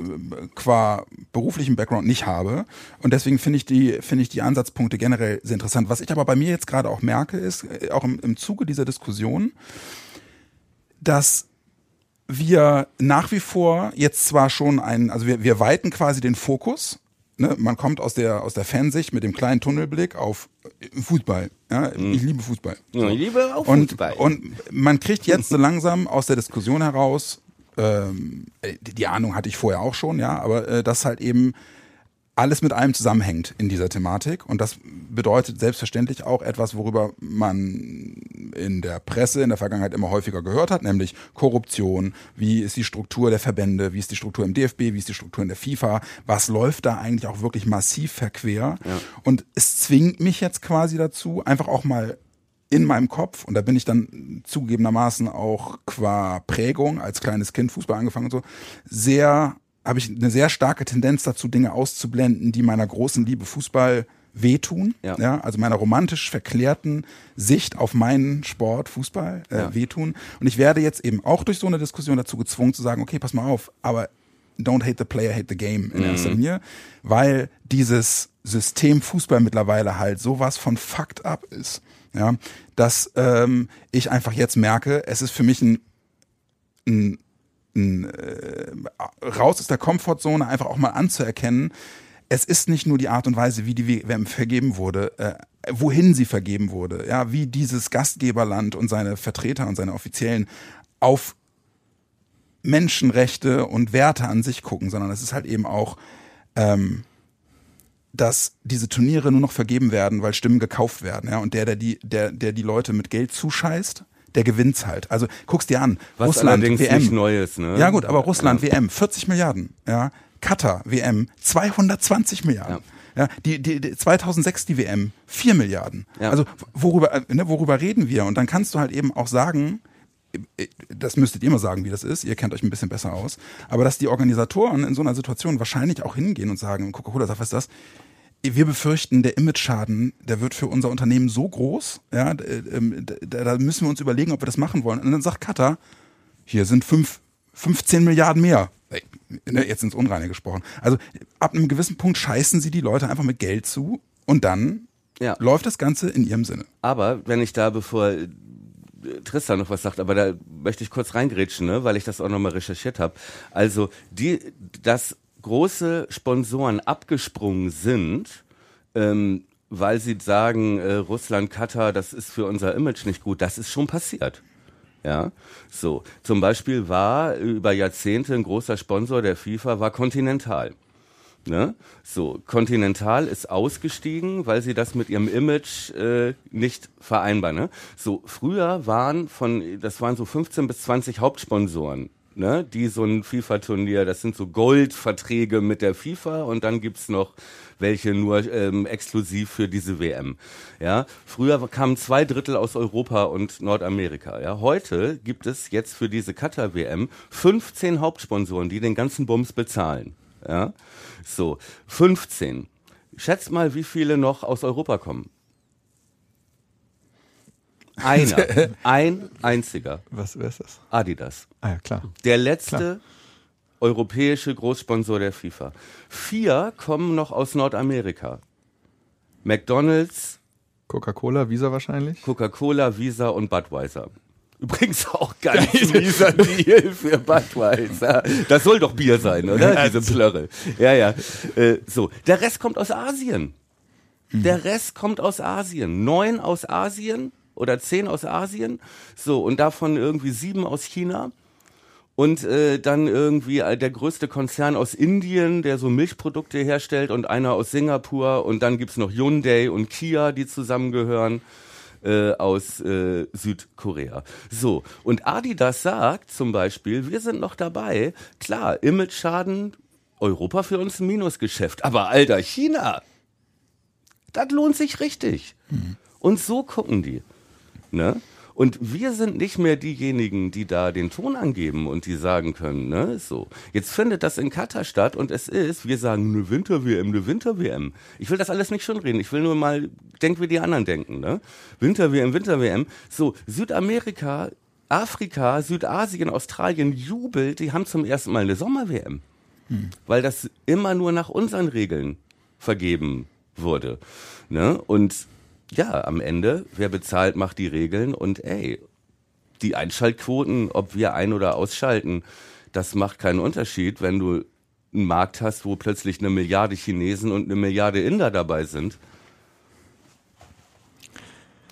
qua beruflichem Background nicht habe. Und deswegen finde ich die, finde ich die Ansatzpunkte generell sehr interessant. Was ich aber bei mir jetzt gerade auch merke, ist, äh, auch im, im Zuge dieser Diskussion, dass wir nach wie vor jetzt zwar schon ein, also wir, wir weiten quasi den Fokus. Ne? Man kommt aus der, aus der Fansicht mit dem kleinen Tunnelblick auf äh, Fußball. Ja? Ich liebe Fußball. Ja, ich liebe auch Und, Fußball. und man kriegt jetzt so langsam aus der Diskussion heraus, ähm, äh, die die Ahnung hatte ich vorher auch schon, ja, aber äh, dass halt eben alles mit allem zusammenhängt in dieser Thematik. Und das bedeutet selbstverständlich auch etwas, worüber man in der Presse in der Vergangenheit immer häufiger gehört hat, nämlich Korruption. Wie ist die Struktur der Verbände? Wie ist die Struktur im DFB? Wie ist die Struktur in der FIFA? Was läuft da eigentlich auch wirklich massiv verquer? Und es zwingt mich jetzt quasi dazu, einfach auch mal in meinem Kopf, und da bin ich dann zugegebenermaßen auch qua Prägung als kleines Kind Fußball angefangen und so, sehr, habe ich eine sehr starke Tendenz dazu, Dinge auszublenden, die meiner großen Liebe Fußball wehtun. Ja. also meiner romantisch verklärten Sicht auf meinen Sport, Fußball, äh, Ja. wehtun. Und ich werde jetzt eben auch durch so eine Diskussion dazu gezwungen zu sagen, okay, pass mal auf, aber don't hate the player, hate the game in erster Linie, weil dieses System Fußball mittlerweile halt sowas von fucked up ist, ja, dass ähm, ich einfach jetzt merke, es ist für mich ein, ein, ein äh, raus aus der Komfortzone einfach auch mal anzuerkennen, es ist nicht nur die Art und Weise, wie die WM vergeben wurde, äh, wohin sie vergeben wurde, ja, wie dieses Gastgeberland und seine Vertreter und seine Offiziellen auf Menschenrechte und Werte an sich gucken, sondern es ist halt eben auch, ähm, dass diese Turniere nur noch vergeben werden, weil Stimmen gekauft werden, ja, und der, der die, der, der die Leute mit Geld zuscheißt, der gewinnt's halt. Also guck's dir an, Was Russland allerdings WM, nicht Neues, ne? ja gut, aber Russland WM 40 Milliarden, ja, Katar WM 220 Milliarden. Ja, die, die, die 2006 die WM 4 Milliarden. Ja. Also worüber, äh, ne, worüber reden wir? Und dann kannst du halt eben auch sagen, äh, das müsstet ihr mal sagen, wie das ist. Ihr kennt euch ein bisschen besser aus. Aber dass die Organisatoren in so einer Situation wahrscheinlich auch hingehen und sagen, Coca-Cola sagt, was ist das? Wir befürchten, der Image-Schaden, der wird für unser Unternehmen so groß, ja, ähm, da müssen wir uns überlegen, ob wir das machen wollen. Und dann sagt Qatar, hier sind fünf, 15 Milliarden mehr. Ne, Jetzt ins Unreine gesprochen. Also ab einem gewissen Punkt scheißen sie die Leute einfach mit Geld zu und dann Ja. läuft das Ganze in ihrem Sinne. Aber wenn ich da, bevor äh, Tristan noch was sagt, aber da möchte ich kurz reingrätschen, ne, weil ich das auch nochmal recherchiert habe. Also, die, dass große Sponsoren abgesprungen sind, ähm, weil sie sagen, äh, Russland, Katar, das ist für unser Image nicht gut, das ist schon passiert. Ja, so. Zum Beispiel war über Jahrzehnte ein großer Sponsor der FIFA war Continental. Ne? So, Continental ist ausgestiegen, weil sie das mit ihrem Image äh, nicht vereinbaren. Ne? So, früher waren von, das waren so 15 bis 20 Hauptsponsoren ne, die so ein FIFA-Turnier, das sind so Goldverträge mit der FIFA und dann gibt's noch welche nur ähm, exklusiv für diese WM. Ja, früher kamen zwei Drittel aus Europa und Nordamerika. Ja, heute gibt es jetzt für diese Qatar WM 15 Hauptsponsoren, die den ganzen Bums bezahlen. Ja, so 15. Schätzt mal, wie viele noch aus Europa kommen. Einer, ein einziger. Was wer ist das? Adidas. Ah ja, klar. Der letzte europäische Großsponsor der FIFA. Vier kommen noch aus Nordamerika. McDonald's, Coca-Cola, Visa wahrscheinlich. Coca-Cola, Visa und Budweiser. Übrigens auch ganz mieser Deal für Budweiser. Das soll doch Bier sein, oder? Diese Plörre. Ja, ja. Äh, so, der Rest kommt aus Asien. Der Rest kommt aus Asien. Neun aus Asien oder zehn aus Asien. So, und davon irgendwie sieben aus China. Und äh, dann irgendwie äh, der größte Konzern aus Indien, der so Milchprodukte herstellt und einer aus Singapur. Und dann gibt's noch Hyundai und Kia, die zusammengehören äh, aus äh, Südkorea. So, und Adidas sagt zum Beispiel, wir sind noch dabei. Klar, Image-Schaden, Europa für uns ein Minusgeschäft. Aber alter, China, das lohnt sich richtig. Und so gucken die. Ne? Und wir sind nicht mehr diejenigen, die da den Ton angeben und die sagen können, ne, so. Jetzt findet das in Katar statt und es ist, wir sagen, eine Winter-WM, eine Winter-WM. Ich will das alles nicht schon reden. Ich will nur mal, denk wie die anderen denken, ne? Winter-WM, Winter-WM. So, Südamerika, Afrika, Südasien, Australien jubelt, die haben zum ersten Mal eine Sommer-WM. Weil das immer nur nach unseren Regeln vergeben wurde. Ne? Und ja, am Ende, wer bezahlt, macht die Regeln und ey, die Einschaltquoten, ob wir ein- oder ausschalten, das macht keinen Unterschied, wenn du einen Markt hast, wo plötzlich eine Milliarde Chinesen und eine Milliarde Inder dabei sind.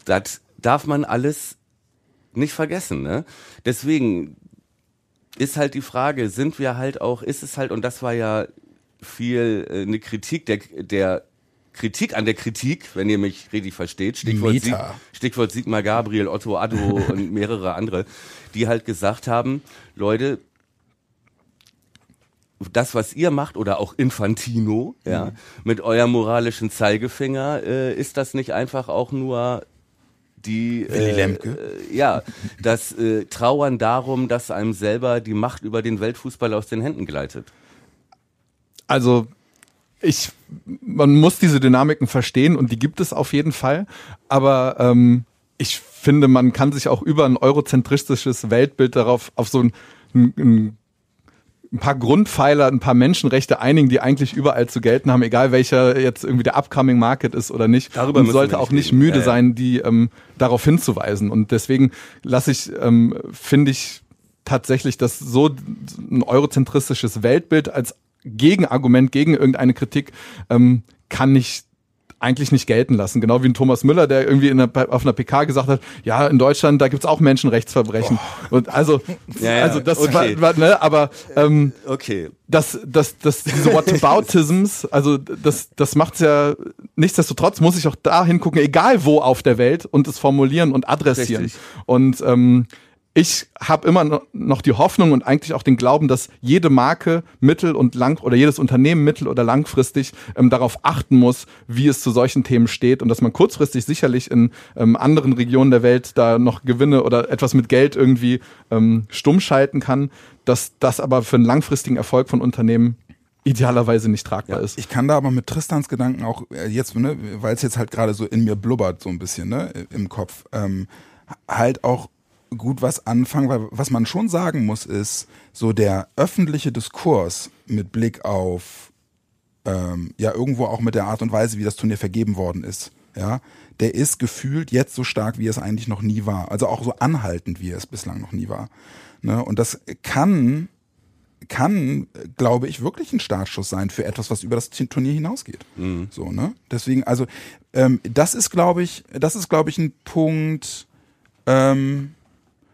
Das darf man alles nicht vergessen, ne? Deswegen ist halt die Frage, sind wir halt auch, ist es halt, und das war ja viel äh, eine Kritik der, der Kritik an der Kritik, wenn ihr mich richtig versteht, Stichwort, Sieg. Stichwort Sigmar Gabriel, Otto Addo und mehrere andere, die halt gesagt haben, Leute, das, was ihr macht, oder auch Infantino, ja, mit eurem moralischen Zeigefinger, äh, ist das nicht einfach auch nur die Willy äh, Lemke. Äh, ja, das äh, Trauern darum, dass einem selber die Macht über den Weltfußball aus den Händen gleitet. Also ich, man muss diese Dynamiken verstehen und die gibt es auf jeden Fall. Aber ähm, ich finde, man kann sich auch über ein eurozentristisches Weltbild darauf auf so ein, ein, ein paar Grundpfeiler, ein paar Menschenrechte einigen, die eigentlich überall zu gelten haben, egal welcher jetzt irgendwie der upcoming Market ist oder nicht. Darüber und sollte auch nicht reden. müde ja. sein, die ähm, darauf hinzuweisen. Und deswegen lasse ich, ähm, finde ich tatsächlich, dass so ein eurozentristisches Weltbild als Gegenargument gegen irgendeine Kritik ähm, kann ich eigentlich nicht gelten lassen. Genau wie ein Thomas Müller, der irgendwie in einer, auf einer PK gesagt hat, ja, in Deutschland, da gibt's auch Menschenrechtsverbrechen. Und also, Ja, ja, also das okay. war, war, ne, aber ähm, Okay. das, das, das, diese Whataboutisms, also das, das macht's ja, nichtsdestotrotz muss ich auch da hingucken, egal wo auf der Welt und es formulieren und adressieren. Richtig. Und ähm, ich habe immer no- noch die Hoffnung und eigentlich auch den Glauben, dass jede Marke mittel- und lang oder jedes Unternehmen mittel- oder langfristig ähm, darauf achten muss, wie es zu solchen Themen steht und dass man kurzfristig sicherlich in ähm, anderen Regionen der Welt da noch Gewinne oder etwas mit Geld irgendwie ähm, stumm schalten kann, dass das aber für einen langfristigen Erfolg von Unternehmen idealerweise nicht tragbar ist. Ich kann da aber mit Tristans Gedanken auch äh, jetzt, ne, weil es jetzt halt gerade so in mir blubbert so ein bisschen, ne, im Kopf, ähm, halt auch gut was anfangen, weil was man schon sagen muss ist, so der öffentliche Diskurs mit Blick auf ähm, ja irgendwo auch mit der Art und Weise, wie das Turnier vergeben worden ist, ja, der ist gefühlt jetzt so stark, wie es eigentlich noch nie war. Also auch so anhaltend, wie es bislang noch nie war. Ne? Und das kann kann, glaube ich, wirklich ein Startschuss sein für etwas, was über das Turnier hinausgeht. So, ne? Deswegen, also, ähm, das ist, glaube ich, das ist, glaube ich, ein Punkt, ähm,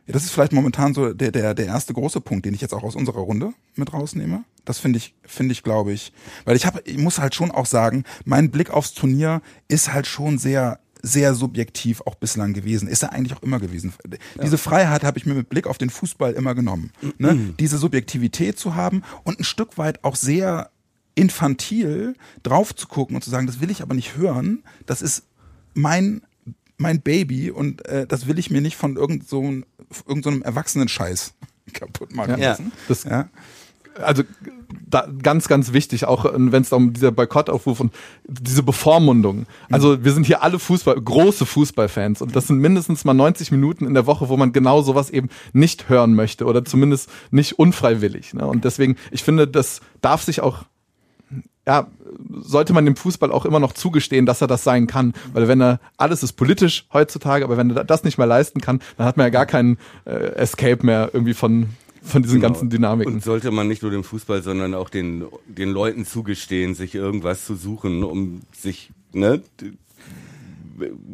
ja, das ist vielleicht momentan so der, der, der erste große Punkt, den ich jetzt auch aus unserer Runde mit rausnehme. Das finde ich, finde ich, glaube ich, weil ich habe, ich muss halt schon auch sagen, mein Blick aufs Turnier ist halt schon sehr sehr subjektiv auch bislang gewesen. Ist er eigentlich auch immer gewesen. Diese Freiheit habe ich mir mit Blick auf den Fußball immer genommen. Ne? Diese Subjektivität zu haben und ein Stück weit auch sehr infantil drauf zu gucken und zu sagen, das will ich aber nicht hören, das ist mein mein Baby und äh, das will ich mir nicht von irgend so, irgend so einem Erwachsenen-Scheiß kaputt machen Ja. lassen. Das- ja. also da, ganz, ganz wichtig, auch wenn es um dieser Boykottaufruf und diese Bevormundung. Also wir sind hier alle Fußball, große Fußballfans und das sind mindestens mal 90 Minuten in der Woche, wo man genau sowas eben nicht hören möchte oder zumindest nicht unfreiwillig. Ne? Und deswegen, ich finde, das darf sich auch ja, sollte man dem Fußball auch immer noch zugestehen, dass er das sein kann. Weil wenn er, alles ist politisch heutzutage, aber wenn er das nicht mehr leisten kann, dann hat man ja gar keinen äh, Escape mehr irgendwie von, von diesen Genau. ganzen Dynamiken. Und sollte man nicht nur dem Fußball, sondern auch den, den Leuten zugestehen, sich irgendwas zu suchen, um sich, ne?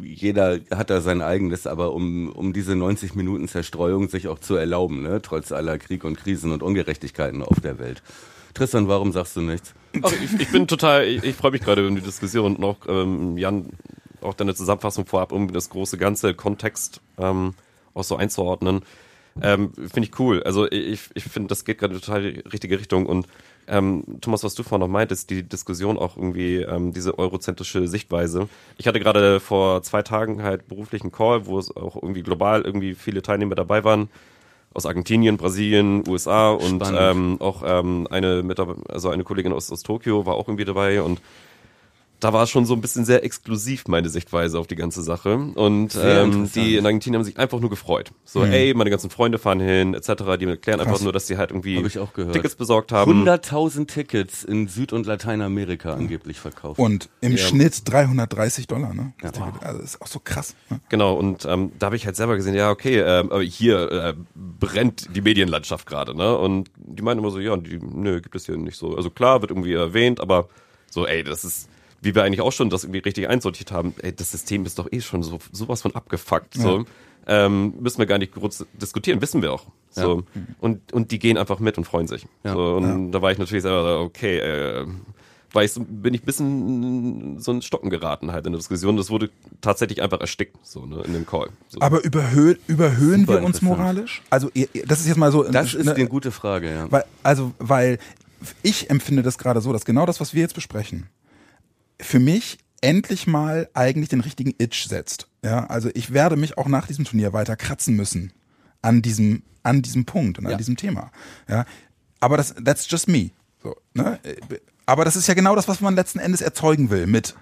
Jeder hat da sein eigenes, aber um, um diese 90 Minuten Zerstreuung sich auch zu erlauben, ne? Trotz aller Krieg und Krisen und Ungerechtigkeiten auf der Welt. Tristan, warum sagst du nichts? Ach, ich, ich bin total, ich, ich freue mich gerade über die Diskussion und auch, ähm, Jan, auch deine Zusammenfassung vorab, um das große ganze Kontext ähm, auch so einzuordnen. Ähm, finde ich cool. Also ich, ich finde, das geht gerade total die richtige Richtung und ähm, Thomas, was du vorhin noch meintest, die Diskussion auch irgendwie, ähm, diese eurozentrische Sichtweise. Ich hatte gerade vor zwei Tagen halt beruflichen Call, wo es auch irgendwie global irgendwie viele Teilnehmer dabei waren aus Argentinien, Brasilien, USA und Spannend. ähm, auch ähm, eine Mitarbeiter, also eine Kollegin aus, aus Tokio war auch irgendwie dabei und da war es schon so ein bisschen sehr exklusiv meine Sichtweise auf die ganze Sache und ähm, die in Argentinien haben sich einfach nur gefreut. So, ey, meine ganzen Freunde fahren hin, etc. Die erklären einfach nur, dass sie halt irgendwie Hab ich auch gehört. Tickets besorgt haben. 100.000 Tickets in Süd- und Lateinamerika angeblich verkauft. Und im Ja. Schnitt 330 Dollar, ne? Ja. Also das ist auch so krass. Ne? Genau, und ähm, da habe ich halt selber gesehen, ja, okay, aber hier äh, brennt die Medienlandschaft gerade, ne? Und die meinen immer so, ja, die, nö, gibt es hier nicht so. Also klar, wird irgendwie erwähnt, aber so, ey, das ist, wie wir eigentlich auch schon das irgendwie richtig einsortiert haben, ey, das System ist doch eh schon so sowas von abgefuckt. So. Ähm, müssen wir gar nicht groß diskutieren, wissen wir auch. So. Und, und die gehen einfach mit und freuen sich. Ja. So, und da war ich natürlich selber, okay, äh, war ich so, bin ich ein bisschen so ein Stocken geraten halt in der Diskussion. Das wurde tatsächlich einfach erstickt, so, ne, in dem Call. So. Aber überhö überhöhen Super wir uns moralisch? Also ihr- ihr- das ist jetzt mal so. das ist ne, eine gute Frage, ja. Weil, also, weil ich empfinde das gerade so, dass genau das, was wir jetzt besprechen, für mich endlich mal eigentlich den richtigen Itch setzt. Ja, also ich werde mich auch nach diesem Turnier weiter kratzen müssen an diesem, an diesem Punkt und an Ja. diesem Thema. Ja, aber das, that's just me. So, ne? Aber das ist ja genau das, was man letzten Endes erzeugen will mit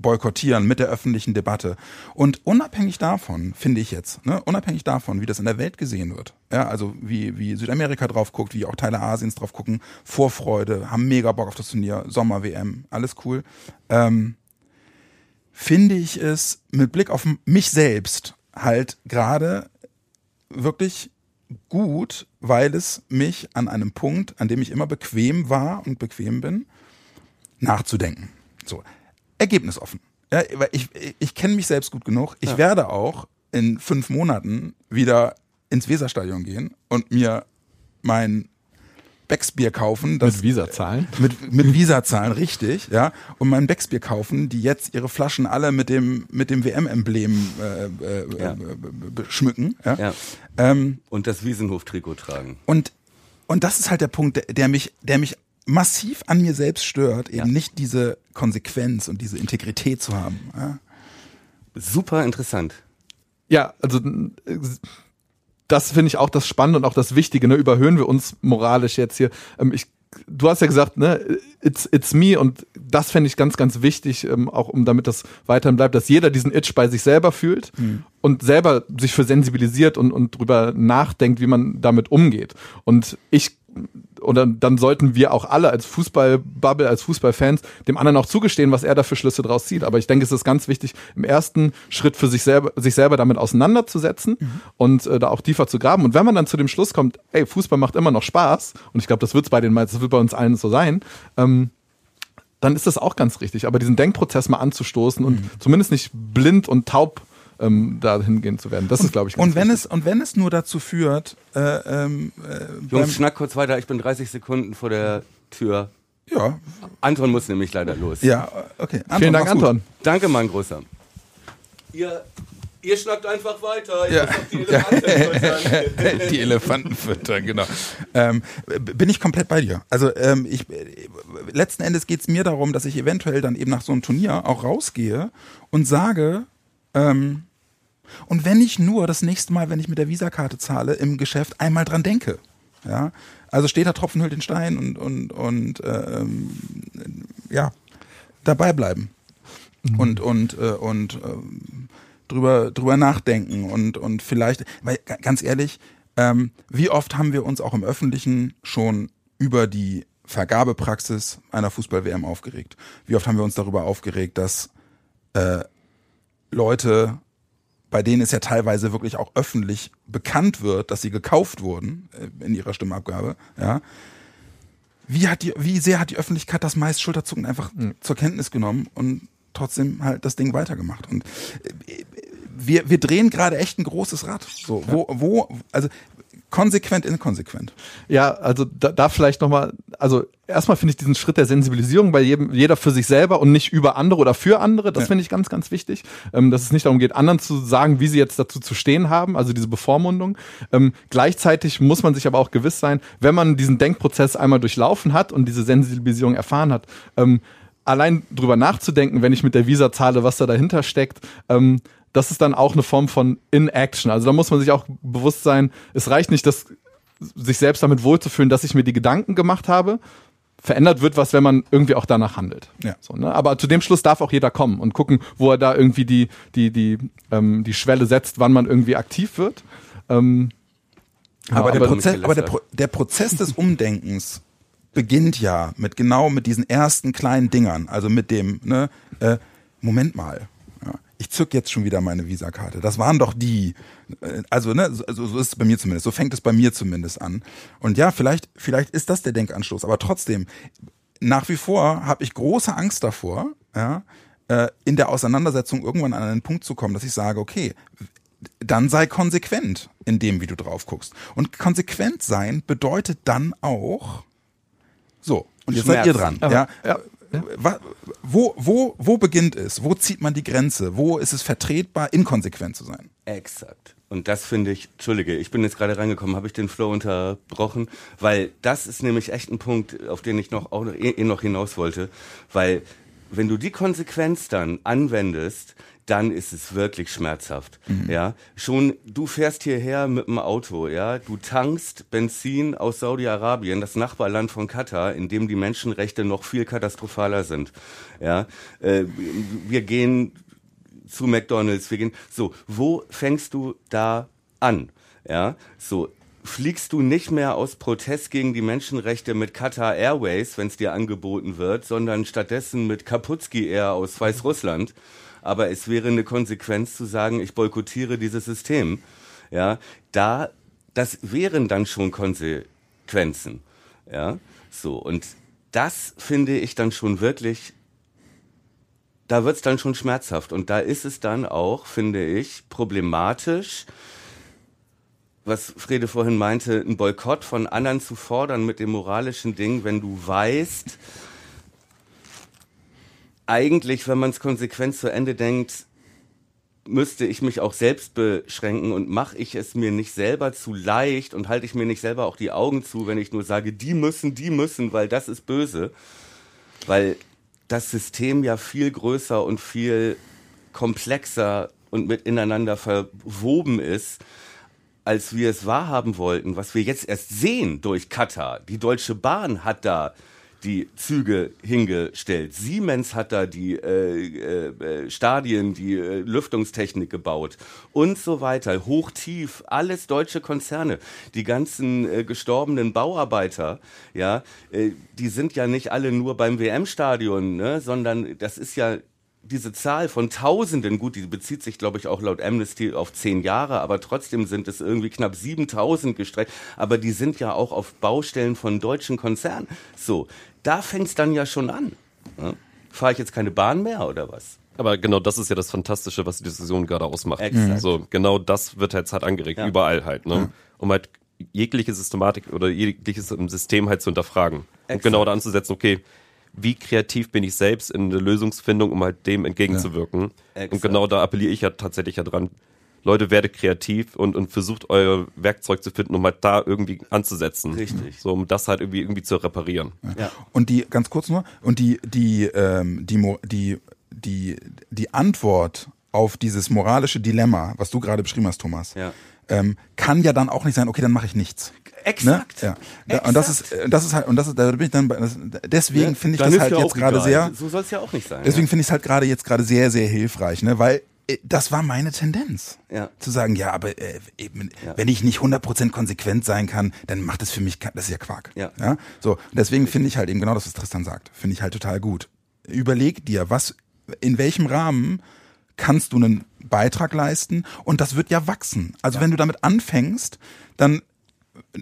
boykottieren mit der öffentlichen Debatte. Und unabhängig davon, finde ich jetzt, ne, unabhängig davon, wie das in der Welt gesehen wird, ja, also wie, wie Südamerika drauf guckt, wie auch Teile Asiens drauf gucken, Vorfreude, haben mega Bock auf das Turnier, Sommer-WM, alles cool, ähm, finde ich es mit Blick auf mich selbst halt gerade wirklich gut, weil es mich an einem Punkt, an dem ich immer bequem war und bequem bin, nachzudenken. So, ergebnisoffen. Ja, weil ich, ich, kenne mich selbst gut genug. Ich werde auch in fünf Monaten wieder ins Weserstadion gehen und mir mein Becksbier kaufen. Das, Mit Visa zahlen. mit, mit Visa zahlen, richtig, ja. Und mein Becksbier kaufen, die jetzt ihre Flaschen alle mit dem, mit dem WM-Emblem äh, äh, Ja. äh, schmücken. Ja. Ja. Ähm, Und das Wiesenhof-Trikot tragen. und, und das ist halt der Punkt, der, der mich, der mich massiv an mir selbst stört, eben Ja. nicht diese Konsequenz und diese Integrität zu haben. Ja. Super interessant. Ja, also das finde ich auch das Spannende und auch das Wichtige. Ne? Überhöhen wir uns moralisch jetzt hier. Ähm, ich, du hast ja gesagt, ne, it's, it's me und das fände ich ganz, ganz wichtig, ähm, auch um damit das weiterhin bleibt, dass jeder diesen Itch bei sich selber fühlt und selber sich für sensibilisiert und, und drüber nachdenkt, wie man damit umgeht. Und ich oder dann sollten wir auch alle als Fußballbubble, als Fußballfans dem anderen auch zugestehen, was er da für Schlüsse draus zieht. Aber ich denke, es ist ganz wichtig, im ersten Schritt für sich selber, sich selber damit auseinanderzusetzen und äh, da auch tiefer zu graben. Und wenn man dann zu dem Schluss kommt, ey, Fußball macht immer noch Spaß, und ich glaube, das wird bei den meisten, das wird bei uns allen so sein, ähm, dann ist das auch ganz richtig. Aber diesen Denkprozess mal anzustoßen und zumindest nicht blind und taub ähm, dahin gehen zu werden, das ist, glaube ich, ganz Und wenn wichtig. es, und wenn es nur dazu führt, äh, ähm, äh, Jungs, schnack kurz weiter. Ich bin 30 Sekunden vor der Tür. ja, Anton muss nämlich leider los. ja, okay. Anton, Vielen Dank, mach's gut. Anton. Danke, mein Großer. ihr, ihr schnackt einfach weiter. Ich Ja. muss auf die Elefanten füttern. die Elefanten füttern, genau. Ähm, bin ich komplett bei dir. Also ähm, ich, letzten Endes geht es mir darum, dass ich eventuell dann eben nach so einem Turnier auch rausgehe und sage, ähm, und wenn ich nur das nächste Mal, wenn ich mit der Visakarte zahle, im Geschäft einmal dran denke. Ja, also steht da Tropfen hüllt den Stein und und und ähm, ja dabei bleiben und und äh, und ähm, drüber drüber nachdenken und und vielleicht, weil ga- ganz ehrlich, ähm, wie oft haben wir uns auch im Öffentlichen schon über die Vergabepraxis einer Fußball-WM aufgeregt? Wie oft haben wir uns darüber aufgeregt, dass äh, Leute, bei denen es ja teilweise wirklich auch öffentlich bekannt wird, dass sie gekauft wurden äh, in ihrer Stimmabgabe, ja. Wie hat die, wie sehr hat die Öffentlichkeit das meist Schulterzucken einfach zur Kenntnis genommen und trotzdem halt das Ding weitergemacht? Und äh, wir, wir drehen gerade echt ein großes Rad. So, wo, wo, also konsequent, inkonsequent. Ja, also da, da vielleicht nochmal, also erstmal finde ich diesen Schritt der Sensibilisierung bei jedem, jeder für sich selber und nicht über andere oder für andere, das Ja. finde ich ganz, ganz wichtig, ähm, dass es nicht darum geht, anderen zu sagen, wie sie jetzt dazu zu stehen haben, also diese Bevormundung. Ähm, gleichzeitig muss man sich aber auch gewiss sein, wenn man diesen Denkprozess einmal durchlaufen hat und diese Sensibilisierung erfahren hat, ähm, allein drüber nachzudenken, wenn ich mit der Visa zahle, was da dahinter steckt, ähm, das ist dann auch eine Form von Inaction. Also da muss man sich auch bewusst sein, es reicht nicht, dass sich selbst damit wohlzufühlen, dass ich mir die Gedanken gemacht habe. Verändert wird was, wenn man irgendwie auch danach handelt. Ja. So, ne? Aber zu dem Schluss darf auch jeder kommen und gucken, wo er da irgendwie die, die, die, ähm, die Schwelle setzt, wann man irgendwie aktiv wird. Ähm, Aber, ja, der, aber- Prozess, aber der, Pro der Prozess des Umdenkens beginnt ja mit genau mit diesen ersten kleinen Dingern, also mit dem, ne, äh, Moment mal, ich zück jetzt schon wieder meine Visakarte. Das waren doch die, äh, also ne, so, so ist es bei mir zumindest, so fängt es bei mir zumindest an. Und ja, vielleicht, vielleicht ist das der Denkanstoß, aber trotzdem, nach wie vor habe ich große Angst davor, ja, äh, in der Auseinandersetzung irgendwann an einen Punkt zu kommen, dass ich sage, okay, dann sei konsequent in dem, wie du drauf guckst. Und konsequent sein bedeutet dann auch, so, und jetzt seid ihr dran. Schmerzen. Ja, ja. Wo, wo, wo beginnt es? Wo zieht man die Grenze? Wo ist es vertretbar, inkonsequent zu sein? Exakt. Und das finde ich, Entschuldige, ich bin jetzt gerade reingekommen, habe ich den Flow unterbrochen, weil das ist nämlich echt ein Punkt, auf den ich noch auch noch, eh, eh noch hinaus wollte, weil wenn du die Konsequenz dann anwendest, dann ist es wirklich schmerzhaft. Ja, schon du fährst hierher mit dem Auto, ja, du tankst Benzin aus Saudi-Arabien, das Nachbarland von Katar, in dem die Menschenrechte noch viel katastrophaler sind. Ja, äh, wir gehen zu McDonalds, wir gehen. So, wo fängst du da an? Ja, so. Fliegst du nicht mehr aus Protest gegen die Menschenrechte mit Qatar Airways, wenn es dir angeboten wird, sondern stattdessen mit Kaputski Air aus Weißrussland. Aber es wäre eine Konsequenz zu sagen, ich boykottiere dieses System. Ja, da, das wären dann schon Konsequenzen. Ja, so. Und das finde ich dann schon wirklich da wird's dann schon schmerzhaft. Und da ist es dann auch, finde ich, problematisch, was Frede vorhin meinte, einen Boykott von anderen zu fordern mit dem moralischen Ding, wenn du weißt, eigentlich, wenn man es konsequent zu Ende denkt, müsste ich mich auch selbst beschränken und mache ich es mir nicht selber zu leicht und halte ich mir nicht selber auch die Augen zu, wenn ich nur sage, die müssen, die müssen, weil das ist böse. Weil das System ja viel größer und viel komplexer und mit ineinander verwoben ist, als wir es wahrhaben wollten, was wir jetzt erst sehen durch Katar. Die Deutsche Bahn hat da die Züge hingestellt. Siemens hat da die äh, äh, Stadien, die äh, Lüftungstechnik gebaut und so weiter. Hoch, tief, alles deutsche Konzerne. Die ganzen äh, gestorbenen Bauarbeiter, ja, äh, die sind ja nicht alle nur beim WM-Stadion, ne, sondern das ist ja diese Zahl von Tausenden, gut, die bezieht sich, glaube ich, auch laut Amnesty auf zehn Jahre, aber trotzdem sind es irgendwie knapp 7000 gestreckt. Aber die sind ja auch auf Baustellen von deutschen Konzernen. So, da fängt's dann ja schon an. Ne? Fahre ich jetzt keine Bahn mehr oder was? Aber genau das ist ja das Fantastische, was die Diskussion gerade ausmacht. Exakt. So, genau das wird jetzt halt angeregt, Ja. überall halt, ne? Um halt jegliche Systematik oder jegliches System halt zu hinterfragen. Und Exakt. genau da anzusetzen, okay, wie kreativ bin ich selbst in der Lösungsfindung, um halt dem entgegenzuwirken. Exakt. Und genau da appelliere ich ja tatsächlich ja dran. Leute, werdet kreativ und, und versucht euer Werkzeug zu finden, um halt da irgendwie anzusetzen. Richtig. So, um das halt irgendwie, irgendwie zu reparieren. Ja. Und die, ganz kurz nur, und die, die, ähm, die, die, die, die Antwort auf dieses moralische Dilemma, was du gerade beschrieben hast, Thomas, Ja. ähm, kann ja dann auch nicht sein, okay, dann mache ich nichts. Exakt. Ne? Ja. ja. Und das ist, äh, das ist halt, und das ist, da bin ich dann, bei, das, deswegen finde ich das halt ja jetzt gerade sehr, So soll es ja auch nicht sein. deswegen finde ich es halt gerade jetzt gerade sehr, sehr hilfreich, ne, weil das war meine Tendenz. Ja. Zu sagen, ja, aber äh, eben, Ja. wenn ich nicht 100% konsequent sein kann, dann macht es für mich, das ist ja Quark. Ja. ja? So, deswegen finde ich halt eben genau das, was Tristan sagt, finde ich halt total gut. Überleg dir, was, in welchem Rahmen kannst du einen Beitrag leisten und das wird ja wachsen. Also wenn du damit anfängst, dann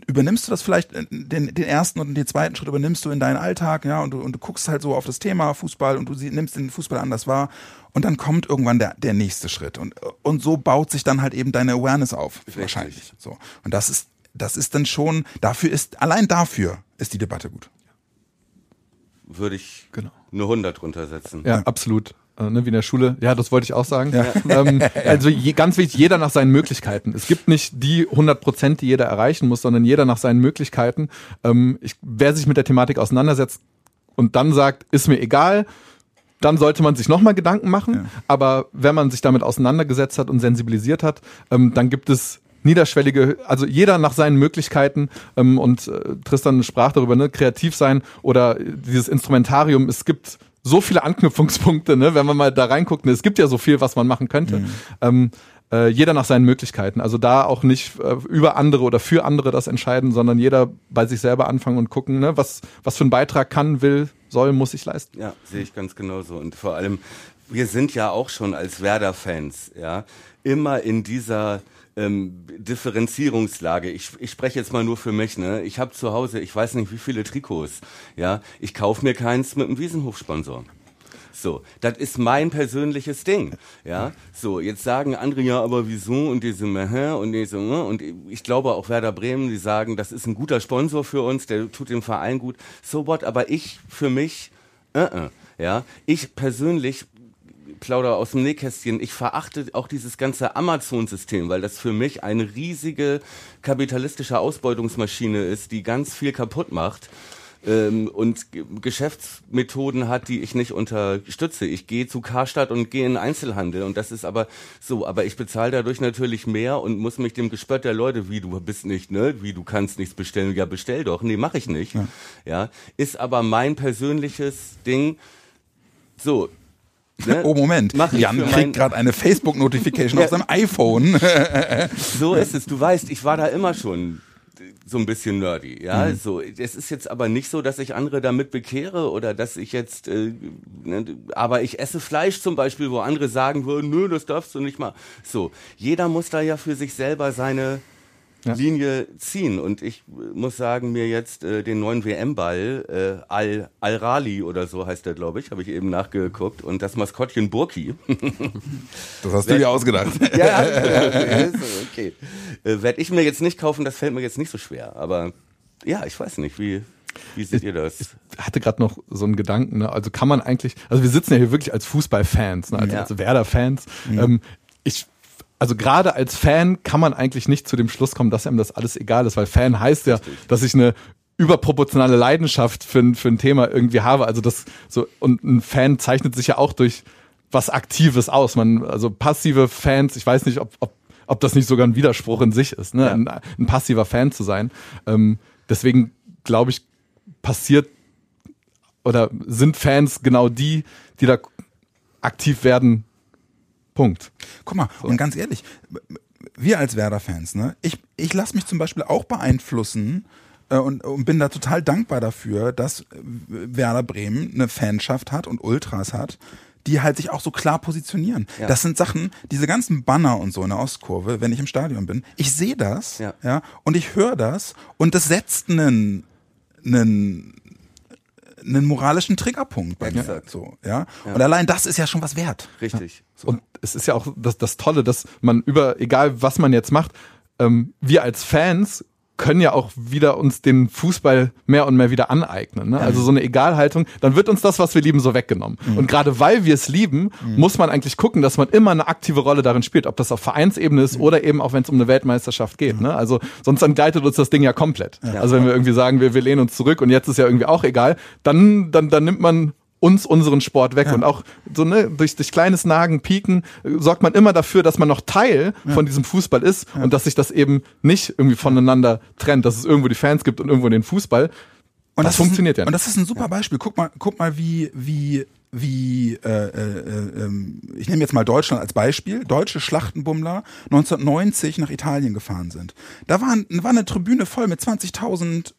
übernimmst du das vielleicht, äh, den, den ersten und den zweiten Schritt übernimmst du in deinen Alltag, ja, und du, und du guckst halt so auf das Thema Fußball und du sie, nimmst den Fußball anders wahr und dann kommt irgendwann der, der nächste Schritt und, und so baut sich dann halt eben deine Awareness auf, wahrscheinlich. So. Und das ist, das ist dann schon, dafür ist, allein dafür ist die Debatte gut. Würde ich Genau. eine 100 runtersetzen. Ja, absolut. Äh, ne, wie in der Schule. Ja, das wollte ich auch sagen. Ähm, also je, ganz wichtig, jeder nach seinen Möglichkeiten. Es gibt nicht die 100 Prozent, die jeder erreichen muss, sondern jeder nach seinen Möglichkeiten. Ähm, ich, wer sich mit der Thematik auseinandersetzt und dann sagt, ist mir egal, dann sollte man sich nochmal Gedanken machen. Aber wenn man sich damit auseinandergesetzt hat und sensibilisiert hat, ähm, dann gibt es niederschwellige, also jeder nach seinen Möglichkeiten ähm, und äh, Tristan sprach darüber, ne, kreativ sein oder dieses Instrumentarium, es gibt so viele Anknüpfungspunkte, ne, wenn man mal da reinguckt, ne, es gibt ja so viel, was man machen könnte. Ähm, äh, jeder nach seinen Möglichkeiten. Also da auch nicht äh, über andere oder für andere das entscheiden, sondern jeder bei sich selber anfangen und gucken, ne, was, was für einen Beitrag kann, will, soll, muss ich leisten. Ja, sehe ich ganz genauso. Und vor allem, wir sind ja auch schon als Werder-Fans, ja, immer in dieser ähm, Differenzierungslage. Ich, ich spreche jetzt mal nur für mich, ne? Ich habe zu Hause, ich weiß nicht wie viele Trikots, ja. Ich kaufe mir keins mit einem Wiesenhof-Sponsor. So, das ist mein persönliches Ding, ja. So, jetzt sagen andere ja, aber wieso und diese Meh und diese ne? und ich glaube auch Werder Bremen, die sagen, das ist ein guter Sponsor für uns, der tut dem Verein gut. So what, aber ich für mich, äh, äh, ja, ich persönlich plauder aus dem Nähkästchen. Ich verachte auch dieses ganze Amazon-System, weil das für mich eine riesige kapitalistische Ausbeutungsmaschine ist, die ganz viel kaputt macht ähm, und G- Geschäftsmethoden hat, die ich nicht unterstütze. Ich gehe zu Karstadt und gehe in Einzelhandel und das ist aber so, aber ich bezahle dadurch natürlich mehr und muss mich dem Gespött der Leute, wie du bist nicht, ne, wie du kannst nichts bestellen, ja bestell doch, nee, mache ich nicht, ja. ist aber mein persönliches Ding. So. Ne? Oh Moment, Jan kriegt gerade eine Facebook-Notification auf seinem iPhone. So ist es. Du weißt, ich war da immer schon so ein bisschen nerdy, ja. Mhm. So, es ist jetzt aber nicht so, dass ich andere damit bekehre oder dass ich jetzt, äh, ne, aber ich esse Fleisch zum Beispiel, wo andere sagen würden, nö, das darfst du nicht mal. So, jeder muss da ja für sich selber seine Linie ziehen und ich äh, muss sagen, mir jetzt äh, den neuen WM-Ball, äh, Al, Al Rali oder so heißt der, glaube ich, habe ich eben nachgeguckt und das Maskottchen Burki, Das hast du dir ausgedacht. ja, okay. Äh, Werde ich mir jetzt nicht kaufen, das fällt mir jetzt nicht so schwer. Aber ja, ich weiß nicht, wie, wie seht ihr das? hatte gerade noch so einen Gedanken, ne? also kann man eigentlich, also wir sitzen ja hier wirklich als Fußballfans, ne? also Ja. als Werder-Fans. Ähm, ich, also gerade als Fan kann man eigentlich nicht zu dem Schluss kommen, dass einem das alles egal ist, weil Fan heißt ja, dass ich eine überproportionale Leidenschaft für, ein- für ein Thema irgendwie habe. Also das so und ein Fan zeichnet sich ja auch durch was Aktives aus. Man also passive Fans, ich weiß nicht, ob, ob ob das nicht sogar ein Widerspruch in sich ist, ne? ein, ein passiver Fan zu sein. Ähm, deswegen glaube ich, passiert oder sind Fans genau die, die da aktiv werden. Punkt. Guck mal, und ganz ehrlich, wir als Werder-Fans, ne, ich, ich lasse mich zum Beispiel auch beeinflussen äh, und, und bin da total dankbar dafür, dass Werder Bremen eine Fanschaft hat und Ultras hat, die halt sich auch so klar positionieren. Ja. Das sind Sachen, diese ganzen Banner und so in der Ostkurve, wenn ich im Stadion bin, ich sehe das, Ja. ja, und ich höre das und das setzt einen, einen einen moralischen Triggerpunkt bei mir. So, ja? Und allein das ist ja schon was wert. Richtig. Und es ist ja auch das, das Tolle, dass man über, egal was man jetzt macht, ähm, wir als Fans können ja auch wieder uns den Fußball mehr und mehr wieder aneignen. Ne? Also so eine Egalhaltung, dann wird uns das, was wir lieben, so weggenommen. Mhm. Und gerade weil wir es lieben, muss man eigentlich gucken, dass man immer eine aktive Rolle darin spielt, ob das auf Vereinsebene Mhm. ist oder eben auch wenn es um eine Weltmeisterschaft geht. Ne? Also sonst entgleitet uns das Ding ja komplett. Also wenn wir irgendwie sagen, wir, wir lehnen uns zurück und jetzt ist ja irgendwie auch egal, dann, dann, dann nimmt man uns unseren Sport weg und auch so ne durch durch kleines Nagen Pieken äh, sorgt man immer dafür, dass man noch Teil von diesem Fußball ist und dass sich das eben nicht irgendwie voneinander trennt, dass es irgendwo die Fans gibt und irgendwo den Fußball. Und das, ist funktioniert ein, ja Und nicht. das ist ein super Beispiel. Guck mal, guck mal, wie, wie, wie, äh, äh, ähm, ich nehme jetzt mal Deutschland als Beispiel. Deutsche Schlachtenbummler 1990 nach Italien gefahren sind. Da war, war eine Tribüne voll mit 20.000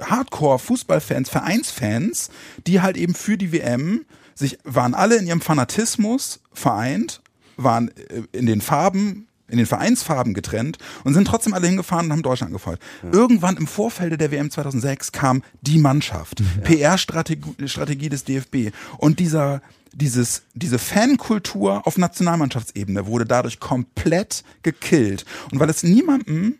Hardcore-Fußballfans, Vereinsfans, die halt eben für die WM sich, waren alle in ihrem Fanatismus vereint, waren äh, in den Farben, in den Vereinsfarben getrennt und sind trotzdem alle hingefahren und haben Deutschland gefreut. Irgendwann im Vorfeld der WM 2006 kam die Mannschaft, PR-Strategie Strategie des DFB und dieser dieses, diese Fankultur auf Nationalmannschaftsebene wurde dadurch komplett gekillt. Und weil es niemandem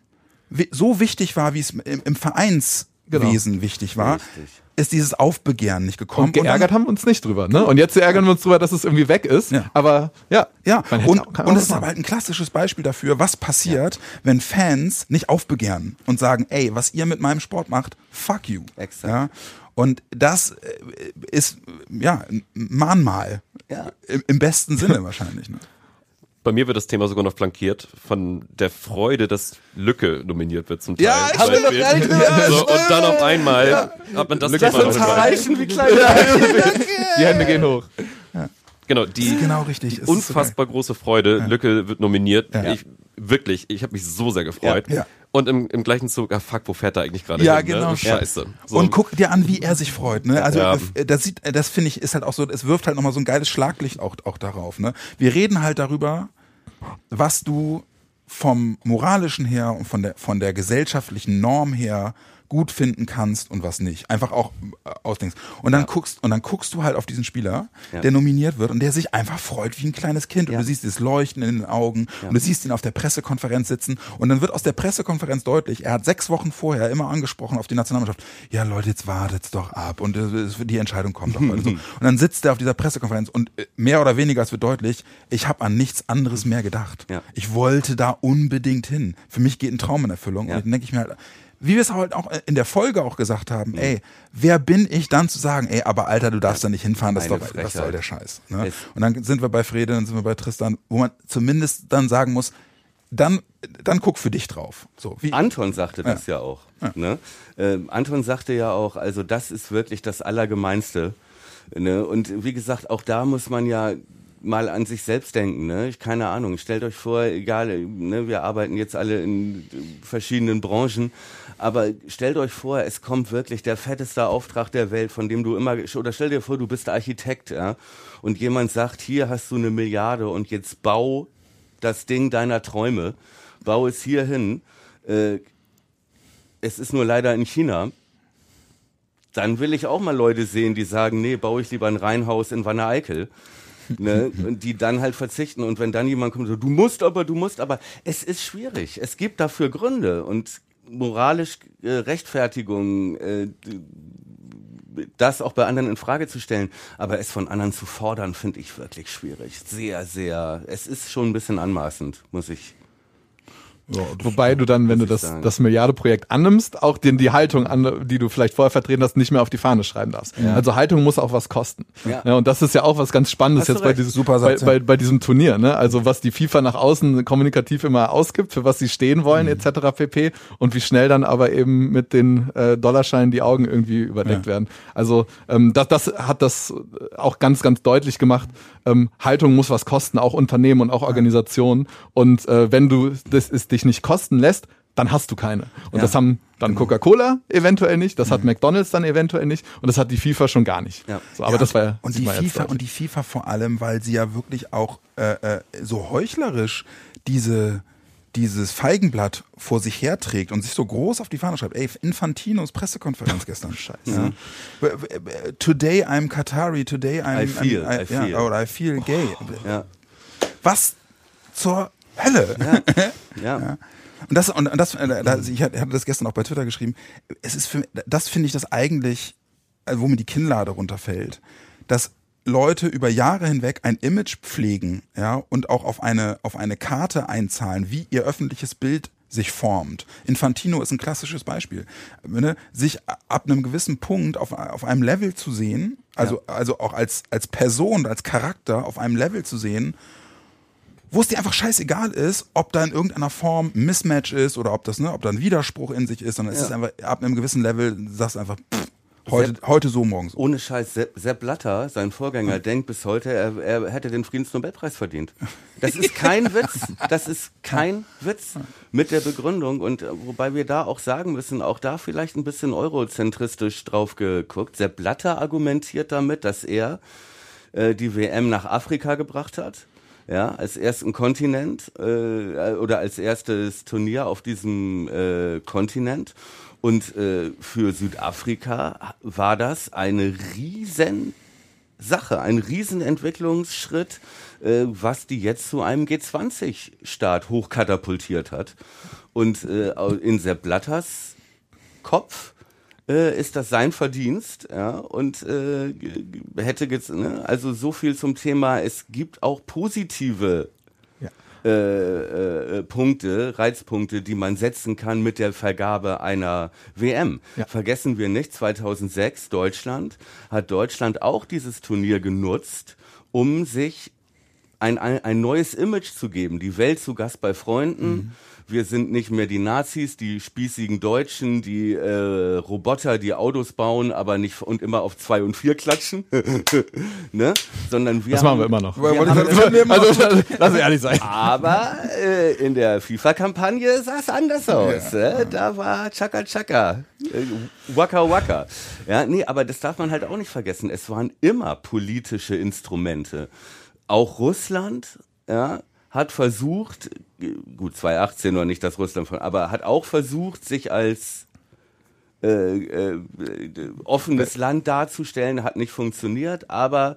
so wichtig war, wie es im, im Vereinswesen wichtig war, Richtig. ist dieses Aufbegehren nicht gekommen. Und geärgert haben wir uns nicht drüber, ne? Und jetzt ärgern wir uns drüber, dass es irgendwie weg ist. Ja. Aber ja, Ja, und, und es ist aber halt ein klassisches Beispiel dafür, was passiert, wenn Fans nicht aufbegehren und sagen, ey, was ihr mit meinem Sport macht, fuck you. Exakt. Ja? Und das äh, ist, ja, ein Mahnmal. Ja. Im, Im besten Sinne wahrscheinlich. Ne? Bei mir wird das Thema sogar noch flankiert von der Freude, dass Lücke nominiert wird zum Teil. Ja, haben wir noch nicht drüber so, Und dann auf einmal hat man das Lücke Thema noch. Zeichen wie kleine Die Hände gehen hoch. Genau, die Genau richtig. Es ist so unfassbar große Freude. Lücke wird nominiert. Ja. Ich, wirklich, ich habe mich so sehr gefreut. Ja. Ja. Und im, im gleichen Zug, ah fuck, wo fährt er eigentlich gerade Ja, hin? genau. Ne? Scheiße. So. Und guck dir an, wie er sich freut. Ne? Also Ja. äh, das sieht, äh, das finde ich, ist halt auch so, es wirft halt nochmal so ein geiles Schlaglicht auch, auch darauf. Ne? Wir reden halt darüber, was du vom moralischen her und von der, von der gesellschaftlichen Norm her gut finden kannst und was nicht. Einfach auch äh, ausdenkst. Und dann guckst, und dann guckst du halt auf diesen Spieler, Ja. der nominiert wird und der sich einfach freut wie ein kleines Kind. Ja. Und du siehst das Leuchten in den Augen und du siehst ihn auf der Pressekonferenz sitzen und dann wird aus der Pressekonferenz deutlich, er hat sechs Wochen vorher immer angesprochen auf die Nationalmannschaft, ja Leute, jetzt wartet's doch ab und äh, die Entscheidung kommt doch so. Und dann sitzt er auf dieser Pressekonferenz und äh, mehr oder weniger, es wird deutlich, ich habe an nichts anderes mehr gedacht. Ja. Ich wollte da unbedingt hin. Für mich geht ein Traum in Erfüllung. Ja. Und dann denke ich mir halt, wie wir es halt auch in der Folge auch gesagt haben, ey, wer bin ich dann zu sagen, ey, aber Alter, du darfst da nicht hinfahren, das, doch, Frechheit. soll der Scheiß. Ne? Und dann sind wir bei Frede, dann sind wir bei Tristan, wo man zumindest dann sagen muss, dann, dann guck für dich drauf. So, wie, Anton sagte das ja, auch. Ne? Ähm, Anton sagte ja auch, also das ist wirklich das Allergemeinste. Ne? Und wie gesagt, auch da muss man ja mal an sich selbst denken. Ne? Ich keine Ahnung. Stellt euch vor, egal, ne, wir arbeiten jetzt alle in verschiedenen Branchen, aber stellt euch vor, es kommt wirklich der fetteste Auftrag der Welt, von dem du immer oder stell dir vor, du bist Architekt, ja, und jemand sagt, hier hast du eine Milliarde und jetzt bau das Ding deiner Träume, bau es hier hin. Äh, es ist nur leider in China. Dann will ich auch mal Leute sehen, die sagen, nee, baue ich lieber ein Reihenhaus in Wanne-Eickel. Ne, und die dann halt verzichten und wenn dann jemand kommt, so, du musst aber, du musst aber, es ist schwierig. Es gibt dafür Gründe und moralisch äh, Rechtfertigung, äh, das auch bei anderen in Frage zu stellen, aber es von anderen zu fordern, finde ich wirklich schwierig. Sehr, sehr, es ist schon ein bisschen anmaßend, muss ich. Wobei du dann, wenn du das, sagen. das Milliardeprojekt annimmst, auch den, die Haltung, an, die du vielleicht vorher vertreten hast, nicht mehr auf die Fahne schreiben darfst. Also Haltung muss auch was kosten. Ja. und das ist ja auch was ganz Spannendes jetzt bei diesem, Super bei, ja. bei, bei diesem Turnier. Ne? Also was die FIFA nach außen kommunikativ immer ausgibt, für was sie stehen wollen, etc. pp. Und wie schnell dann aber eben mit den äh, Dollarscheinen die Augen irgendwie überdeckt werden. Also ähm, das, das hat das auch ganz, ganz deutlich gemacht. Ähm, Haltung muss was kosten, auch Unternehmen und auch Organisationen. Und äh, wenn du das es dich nicht kosten lässt, dann hast du keine. Und Ja. das haben dann Coca-Cola eventuell nicht, das hat McDonalds dann eventuell nicht und das hat die FIFA schon gar nicht. Ja. So, aber Ja, das war ja und die FIFA und die FIFA vor allem, weil sie ja wirklich auch äh, äh, so heuchlerisch diese dieses Feigenblatt vor sich herträgt und sich so groß auf die Fahne schreibt. Ey, Infantinos Pressekonferenz gestern. Scheiße. Ja. Today I'm Qatari, today I'm, I feel, I'm, I feel. Ja, oder I feel gay. Ja, Was zur Hölle? ja. Und das, und das, äh, das, ich hatte das gestern auch bei Twitter geschrieben. Es ist für, das finde ich das eigentlich, also wo mir die Kinnlade runterfällt, dass Leute über Jahre hinweg ein Image pflegen, ja, und auch auf eine, auf eine Karte einzahlen, wie ihr öffentliches Bild sich formt. Infantino ist ein klassisches Beispiel. Ne? Sich ab einem gewissen Punkt auf, auf einem Level zu sehen, also, ja. also auch als, als Person, als Charakter auf einem Level zu sehen, wo es dir einfach scheißegal ist, ob da in irgendeiner Form ein Mismatch ist oder ob das, ne, ob da ein Widerspruch in sich ist, sondern ja. es ist einfach ab einem gewissen Level, sagst du einfach, pff, Heute, Sepp, heute so, morgen so. Ohne Scheiß, Sepp, Sepp Blatter, sein Vorgänger, hm. denkt bis heute, er, er hätte den Friedensnobelpreis verdient. Das ist kein Witz. Das ist kein Witz. Mit der Begründung und äh, wobei wir da auch sagen müssen, auch da vielleicht ein bisschen eurozentristisch drauf geguckt. Sepp Blatter argumentiert damit, dass er äh, die WM nach Afrika gebracht hat ja, als ersten Kontinent äh, oder als erstes Turnier auf diesem äh, Kontinent. Und äh, für Südafrika war das eine riesen Sache, ein Riesenentwicklungsschritt, äh, was die jetzt zu einem G20-Staat hochkatapultiert hat. Und äh, in Sepp Blatters Kopf äh, ist das sein Verdienst, ja, und äh, hätte jetzt, ne, also so viel zum Thema, es gibt auch positive äh, äh, Punkte, Reizpunkte, die man setzen kann mit der Vergabe einer WM. Ja. Vergessen wir nicht, 2006 Deutschland hat Deutschland auch dieses Turnier genutzt, um sich ein, ein, ein neues Image zu geben. Die Welt zu Gast bei Freunden. Mhm wir sind nicht mehr die Nazis, die spießigen Deutschen, die äh, Roboter, die Autos bauen, aber nicht und immer auf zwei und vier klatschen, ne? Sondern wir das haben, machen wir immer noch. Wir haben, haben, also, also, lass mich ehrlich sein. Aber äh, in der FIFA-Kampagne sah es anders aus. Ja. Äh? Da war Chaka Chaka, äh, Waka Waka. Ja, nee, aber das darf man halt auch nicht vergessen. Es waren immer politische Instrumente. Auch Russland, ja, hat versucht, gut 2018 noch nicht das Russland von, aber hat auch versucht, sich als äh, äh, offenes Land darzustellen, hat nicht funktioniert, aber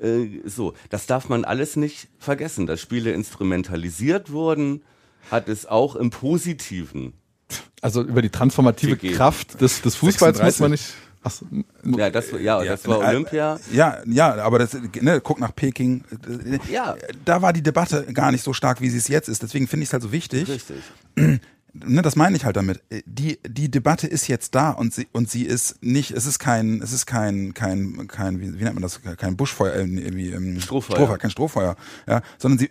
äh, so, das darf man alles nicht vergessen, dass Spiele instrumentalisiert wurden, hat es auch im Positiven. Also über die transformative gegeben. Kraft des, des Fußballs 36. muss man nicht Ach, ja, das, ja, ja, das war äh, Olympia. Ja, ja, aber das, ne, guck nach Peking. Ja. Da war die Debatte gar nicht so stark, wie sie es jetzt ist. Deswegen finde ich es halt so wichtig. Richtig ne, das meine ich halt damit. Äh, die, die Debatte ist jetzt da und sie, und sie ist nicht, es ist kein, es ist kein, kein, kein, wie, wie nennt man das, kein Buschfeuer, äh, wie, ähm, Strohfeuer. Strohfeuer, kein Strohfeuer, ja, sondern sie,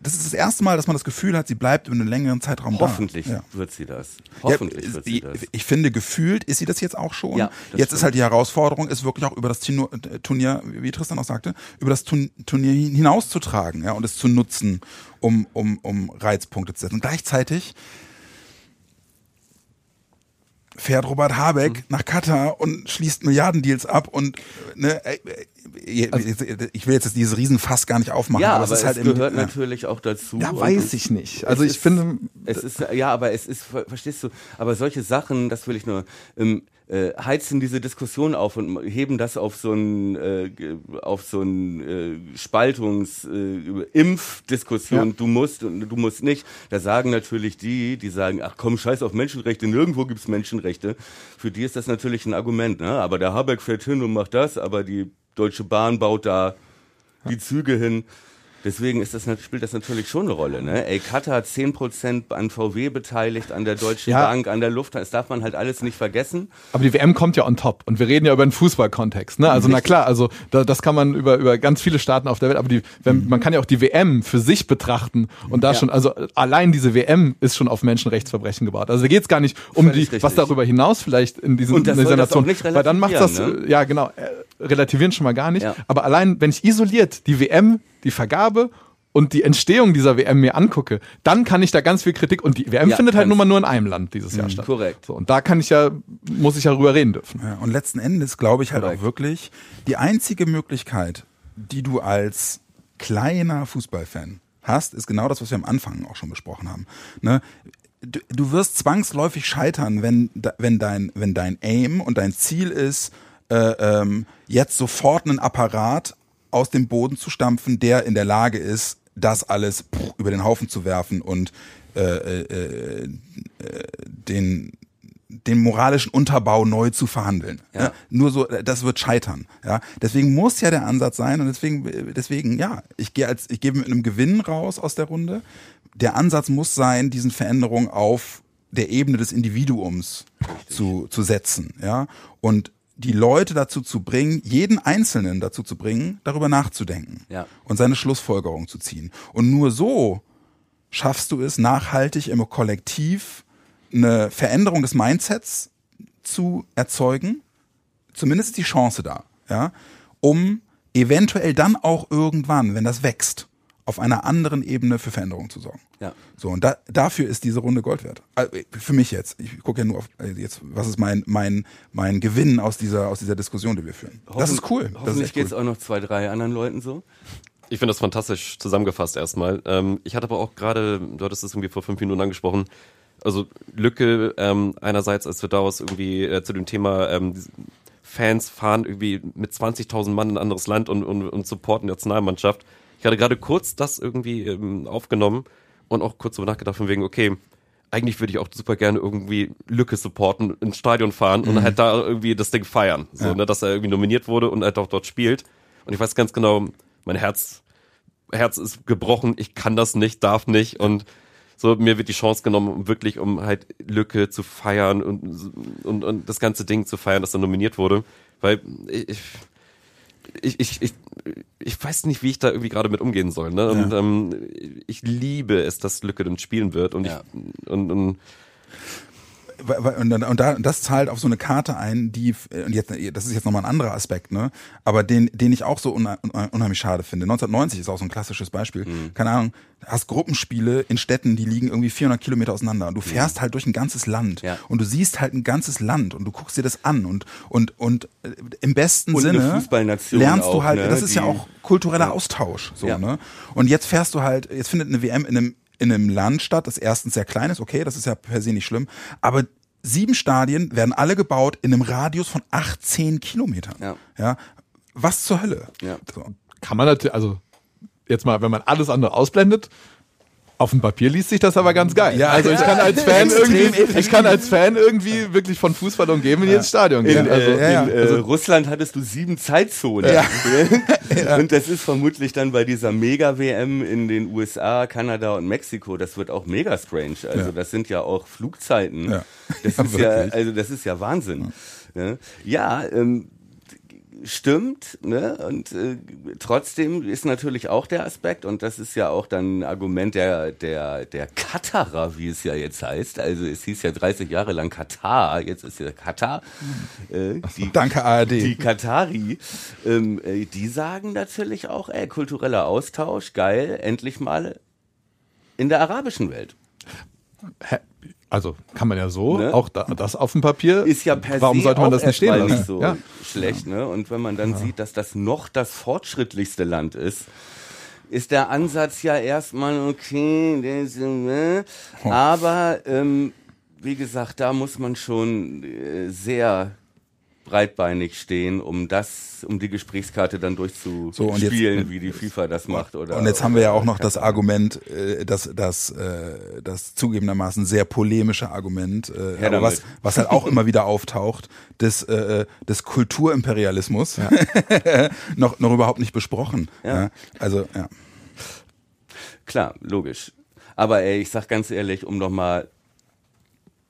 das ist das erste Mal, dass man das Gefühl hat, sie bleibt über einen längeren Zeitraum Hoffentlich da. Hoffentlich wird sie das. Hoffentlich ja, wird sie das. Ich finde, gefühlt ist sie das jetzt auch schon. Ja, jetzt stimmt. ist halt die Herausforderung, ist wirklich auch über das Turnier, wie Tristan auch sagte, über das Turnier hinauszutragen, ja, und es zu nutzen, um, um, um Reizpunkte zu setzen. Und gleichzeitig, fährt Robert Habeck mhm. nach Katar und schließt Milliardendeals ab und ne, also, ich will jetzt dieses Riesenfass gar nicht aufmachen, ja, aber, aber es, halt gehört im, natürlich auch dazu. Ja, weiß ich nicht. Also ich ist, finde, es ist ja, aber es ist, verstehst du? Aber solche Sachen, das will ich nur. Ähm, äh, heizen diese Diskussion auf und heben das auf so ein äh, auf so ein äh, Spaltungs äh, Impfdiskussion. Ja. Du musst und du musst nicht. Da sagen natürlich die, die sagen, ach komm, scheiß auf Menschenrechte. Nirgendwo gibt's Menschenrechte. Für die ist das natürlich ein Argument. Ne? Aber der Habeck fährt hin und macht das, aber die Deutsche Bahn baut da die Züge hin. Deswegen ist das, spielt das natürlich schon eine Rolle. Ne? Ey, Qatar hat 10% an VW beteiligt, an der Deutschen ja. Bank, an der Lufthansa. Das darf man halt alles nicht vergessen. Aber die WM kommt ja on top. Und wir reden ja über einen Fußballkontext. Ne? Also Richtig. na klar, also da, das kann man über, über ganz viele Staaten auf der Welt. Aber die, wenn, mhm. man kann ja auch die WM für sich betrachten. Und da ja. schon, also allein diese WM ist schon auf Menschenrechtsverbrechen gebaut. Also da geht es gar nicht um Völlig die, richtig. was darüber hinaus vielleicht in diesen Und das in dieser Nation. Weil dann macht das, ne? ja genau, äh, relativieren schon mal gar nicht. Ja. Aber allein, wenn ich isoliert die WM die Vergabe und die Entstehung dieser WM mir angucke, dann kann ich da ganz viel Kritik und die WM ja, findet halt nun mal nur in einem Land dieses Jahr mhm, statt. Korrekt. So, und da kann ich ja, muss ich ja drüber reden dürfen. Ja, und letzten Endes glaube ich halt korrekt. auch wirklich, die einzige Möglichkeit, die du als kleiner Fußballfan hast, ist genau das, was wir am Anfang auch schon besprochen haben. Ne? Du, du wirst zwangsläufig scheitern, wenn, wenn, dein, wenn dein Aim und dein Ziel ist, äh, ähm, jetzt sofort einen Apparat aus dem Boden zu stampfen, der in der Lage ist, das alles über den Haufen zu werfen und äh, äh, äh, den den moralischen Unterbau neu zu verhandeln. Ja. Ja, nur so, das wird scheitern. Ja, deswegen muss ja der Ansatz sein und deswegen, deswegen, ja, ich gehe als, ich gehe mit einem Gewinn raus aus der Runde. Der Ansatz muss sein, diesen Veränderungen auf der Ebene des Individuums zu, zu setzen. Ja, und die Leute dazu zu bringen, jeden Einzelnen dazu zu bringen, darüber nachzudenken ja. und seine Schlussfolgerung zu ziehen. Und nur so schaffst du es nachhaltig im Kollektiv eine Veränderung des Mindsets zu erzeugen. Zumindest die Chance da, ja, um eventuell dann auch irgendwann, wenn das wächst, auf einer anderen Ebene für Veränderungen zu sorgen. Ja. So, und da, dafür ist diese Runde Gold wert. Also, für mich jetzt. Ich gucke ja nur auf äh, jetzt, was ist mein, mein, mein Gewinn aus dieser, aus dieser Diskussion, die wir führen. Hoffen, das ist cool. Hoffentlich geht es auch noch zwei, drei anderen Leuten so. Ich finde das fantastisch zusammengefasst erstmal. Ähm, ich hatte aber auch gerade, du hattest es irgendwie vor fünf Minuten angesprochen, also Lücke ähm, einerseits, als wir daraus irgendwie äh, zu dem Thema ähm, Fans fahren irgendwie mit 20.000 Mann in ein anderes Land und, und, und supporten die Nationalmannschaft. Ich hatte gerade kurz das irgendwie ähm, aufgenommen und auch kurz darüber nachgedacht von wegen, okay, eigentlich würde ich auch super gerne irgendwie Lücke supporten, ins Stadion fahren mhm. und halt da irgendwie das Ding feiern. So, ja. ne, dass er irgendwie nominiert wurde und halt auch dort spielt. Und ich weiß ganz genau, mein Herz, Herz ist gebrochen, ich kann das nicht, darf nicht und so, mir wird die Chance genommen, um wirklich, um halt Lücke zu feiern und, und, und das ganze Ding zu feiern, dass er nominiert wurde. Weil ich, ich, ich, ich, ich weiß nicht, wie ich da irgendwie gerade mit umgehen soll. Ne? Und ja. ähm, ich liebe es, dass Lücke dann spielen wird. Und ja. ich und, und und, und, da, und das zahlt auf so eine Karte ein, die, und jetzt, das ist jetzt nochmal ein anderer Aspekt, ne? Aber den, den ich auch so unheimlich schade finde. 1990 ist auch so ein klassisches Beispiel. Mhm. Keine Ahnung, hast Gruppenspiele in Städten, die liegen irgendwie 400 Kilometer auseinander. Du fährst mhm. halt durch ein ganzes Land ja. und du siehst halt ein ganzes Land und du guckst dir das an und, und, und äh, im besten und Sinne lernst du halt, ne? das ist die, ja auch kultureller ja. Austausch, so, ja. ne? Und jetzt fährst du halt, jetzt findet eine WM in einem in einem Land statt, das erstens sehr klein ist, okay, das ist ja per se nicht schlimm, aber sieben Stadien werden alle gebaut in einem Radius von 18 Kilometern. Ja. ja was zur Hölle? Ja. So. Kann man natürlich, also jetzt mal, wenn man alles andere ausblendet, auf dem Papier liest sich das aber ganz geil. Ja, also ich kann als Fan irgendwie, ich kann als Fan irgendwie wirklich von Fußball umgeben in jedes Stadion gehen. In, also, äh, in äh, also Russland hattest du sieben Zeitzonen. Ja. Und das ist vermutlich dann bei dieser Mega-WM in den USA, Kanada und Mexiko, das wird auch mega strange. Also das sind ja auch Flugzeiten. Das ist ja, also das ist ja Wahnsinn. Ja, ähm, stimmt, ne? Und äh, trotzdem ist natürlich auch der Aspekt, und das ist ja auch dann ein Argument der, der, der Katarer, wie es ja jetzt heißt. Also es hieß ja 30 Jahre lang Katar, jetzt ist ja Katar. Äh, die, Danke, ARD. Die Katari, ähm, äh, die sagen natürlich auch, ey, kultureller Austausch, geil, endlich mal in der arabischen Welt. Also kann man ja so, ne? auch da, das auf dem Papier. Ist ja per Warum sollte man das nicht stehen lassen? Nicht so ja. schlecht, ne? Und wenn man dann ja. sieht, dass das noch das fortschrittlichste Land ist, ist der Ansatz ja erstmal okay, ne? aber ähm, wie gesagt, da muss man schon äh, sehr breitbeinig stehen, um das, um die Gesprächskarte dann durchzuspielen, so, wie die FIFA das macht. Oder, und jetzt haben wir ja auch noch das Argument, äh, das, das, äh, das zugegebenermaßen sehr polemische Argument, äh, was, was halt auch immer wieder auftaucht, des, äh, des Kulturimperialismus, ja. noch, noch überhaupt nicht besprochen. Ja. ja. Also, ja. Klar, logisch. Aber ey, ich sag ganz ehrlich, um noch mal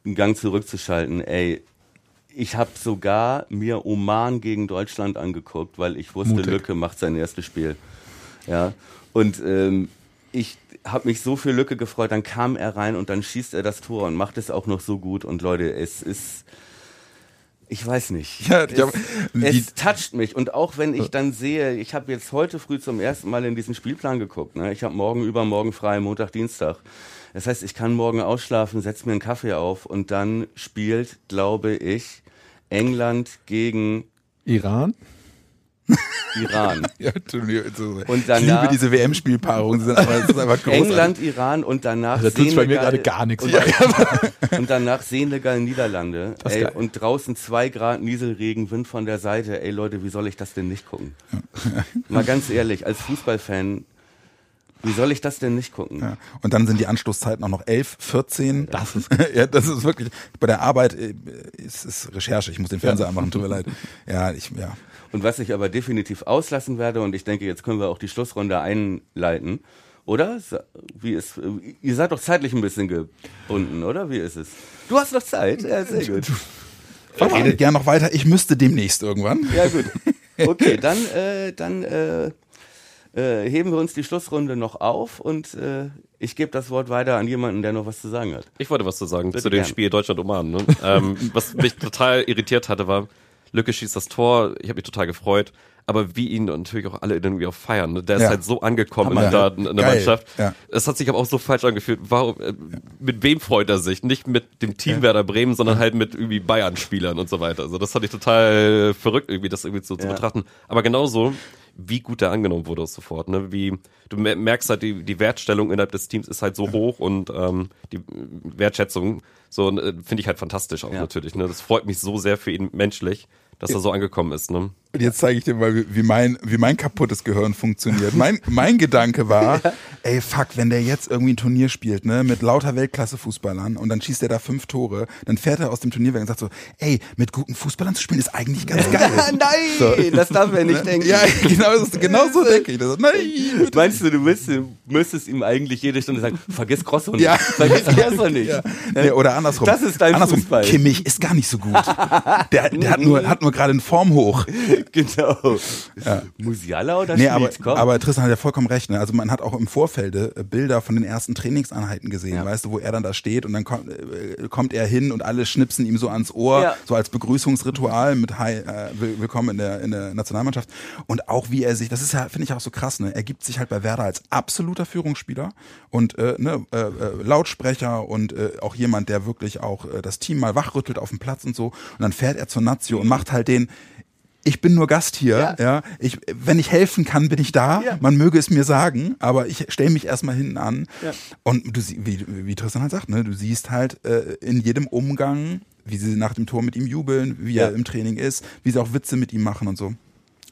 einen Gang zurückzuschalten, ey, ich habe sogar mir Oman gegen Deutschland angeguckt, weil ich wusste, Mutig. Lücke macht sein erstes Spiel. Ja. Und ähm, ich habe mich so für Lücke gefreut, dann kam er rein und dann schießt er das Tor und macht es auch noch so gut. Und Leute, es ist. Ich weiß nicht. Ja, es, hab, es toucht mich. Und auch wenn ich dann sehe, ich habe jetzt heute früh zum ersten Mal in diesen Spielplan geguckt. Ne? Ich habe morgen, übermorgen frei, Montag, Dienstag. Das heißt, ich kann morgen ausschlafen, setze mir einen Kaffee auf und dann spielt, glaube ich, England gegen Iran. Iran. ja, und danach, ich liebe diese großartig. England, Iran und danach also, Senegal. bei mir gerade gar nichts. Und, und danach Senegal, Niederlande. Ey, und draußen zwei Grad Nieselregen, Wind von der Seite. Ey Leute, wie soll ich das denn nicht gucken? Mal ganz ehrlich, als Fußballfan Wie soll ich das denn nicht gucken? Ja. Und dann sind die Anstoßzeiten auch noch 11, 14. Das ist, ja, das ist wirklich, bei der Arbeit äh, ist, ist Recherche. Ich muss den Fernseher anmachen, tut mir leid. Ja, ich, ja. Und was ich aber definitiv auslassen werde, und ich denke, jetzt können wir auch die Schlussrunde einleiten, oder? Wie ist, ihr seid doch zeitlich ein bisschen gebunden, oder? Wie ist es? Du hast noch Zeit? Ja, sehr gut. Redet gern noch weiter. Ich müsste demnächst irgendwann. Ja, gut. Okay, dann, äh, dann äh, äh, heben wir uns die Schlussrunde noch auf und äh, ich gebe das Wort weiter an jemanden, der noch was zu sagen hat. Ich wollte was zu sagen Bitte zu dem gern. Spiel Deutschland-Oman. Ne? ähm, was mich total irritiert hatte, war, Lücke schießt das Tor, ich habe mich total gefreut, aber wie ihn und natürlich auch alle irgendwie auch feiern. Ne? Der ist Ja. halt so angekommen Hammer, in der, ja. in der Geil, Mannschaft. ja. Es hat sich aber auch so falsch angefühlt. Warum, äh, mit wem freut er sich? Nicht mit dem Team Werder Bremen, sondern halt mit irgendwie Bayern-Spielern und so weiter. Also das fand ich total verrückt, irgendwie das irgendwie so zu Ja. betrachten. Aber genauso, wie gut der angenommen wurde sofort. Ne? Wie du mer- merkst halt, die, die Wertstellung innerhalb des Teams ist halt so hoch und ähm, die Wertschätzung so äh, finde ich halt fantastisch auch Ja. natürlich. Ne? Das freut mich so sehr für ihn menschlich, dass er so angekommen ist. Ne? Und jetzt zeige ich dir mal, wie- mein, wie mein kaputtes Gehirn funktioniert. Mein, mein Gedanke war, ey, fuck, wenn der jetzt irgendwie ein Turnier spielt, ne, mit lauter Weltklasse-Fußballern und dann schießt er da fünf Tore, dann fährt er aus dem Turnier weg und sagt so, ey, mit guten Fußballern zu spielen ist eigentlich ganz geil. Nein, das darf er nicht denken. Ja, genau, so- genau so denke ich. Das. Nein, bitte. Meinst du, du müsstest, müsstest ihm eigentlich jede Stunde sagen, vergiss Grosso nicht, Ja. vergiss Grosso nicht. Ja. Nee, oder andersrum. Das ist dein andersrum. Fußball. Kimmich ist gar nicht so gut. Der, der hat nur, hat nur gerade einen Form Genau. Musiala oder Nee, aber, aber Tristan hat ja vollkommen recht. Ne? Also man hat auch im Vorfelde äh, Bilder von den ersten Trainingseinheiten gesehen, Ja. weißt du, wo er dann da steht und dann kommt, äh, kommt er hin und alle schnipsen ihm so ans Ohr, Ja. so als Begrüßungsritual mit Hi, äh, will- Willkommen in der, in der Nationalmannschaft. Und auch wie er sich, das ist ja, finde ich auch so krass, ne? Er gibt sich halt bei Werder als absoluter Führungsspieler und äh, ne, äh, äh, Lautsprecher und äh, auch jemand, der wirklich auch äh, das Team mal wachrüttelt auf dem Platz und so. Und dann fährt er zur Nazio und macht halt den, ich bin nur Gast hier, Ja. ja. Ich, wenn ich helfen kann, bin ich da. Ja. Man möge es mir sagen, aber ich stelle mich erstmal hinten an. Ja. Und du sie- wie, wie Tristan halt sagt, ne, du siehst halt äh, in jedem Umgang, wie sie nach dem Tor mit ihm jubeln, wie er im Training ist, wie sie auch Witze mit ihm machen und so,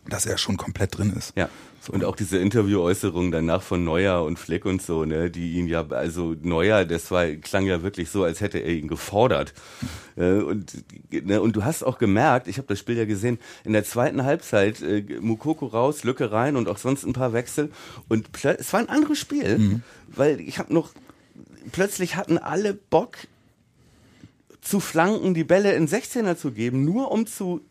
dass er schon komplett drin ist. Ja. Und auch diese Interviewäußerungen danach von Neuer und Flick und so, ne, die ihn ja, also Neuer, das war, klang ja wirklich so, als hätte er ihn gefordert. Äh, und, ne, und du hast auch gemerkt, ich habe das Spiel ja gesehen, in der zweiten Halbzeit, äh, Mukoko raus, Lücke rein und auch sonst ein paar Wechsel. Und es war ein anderes Spiel, weil ich habe noch, plötzlich hatten alle Bock, zu flanken, die Bälle in 16er zu geben, nur um zu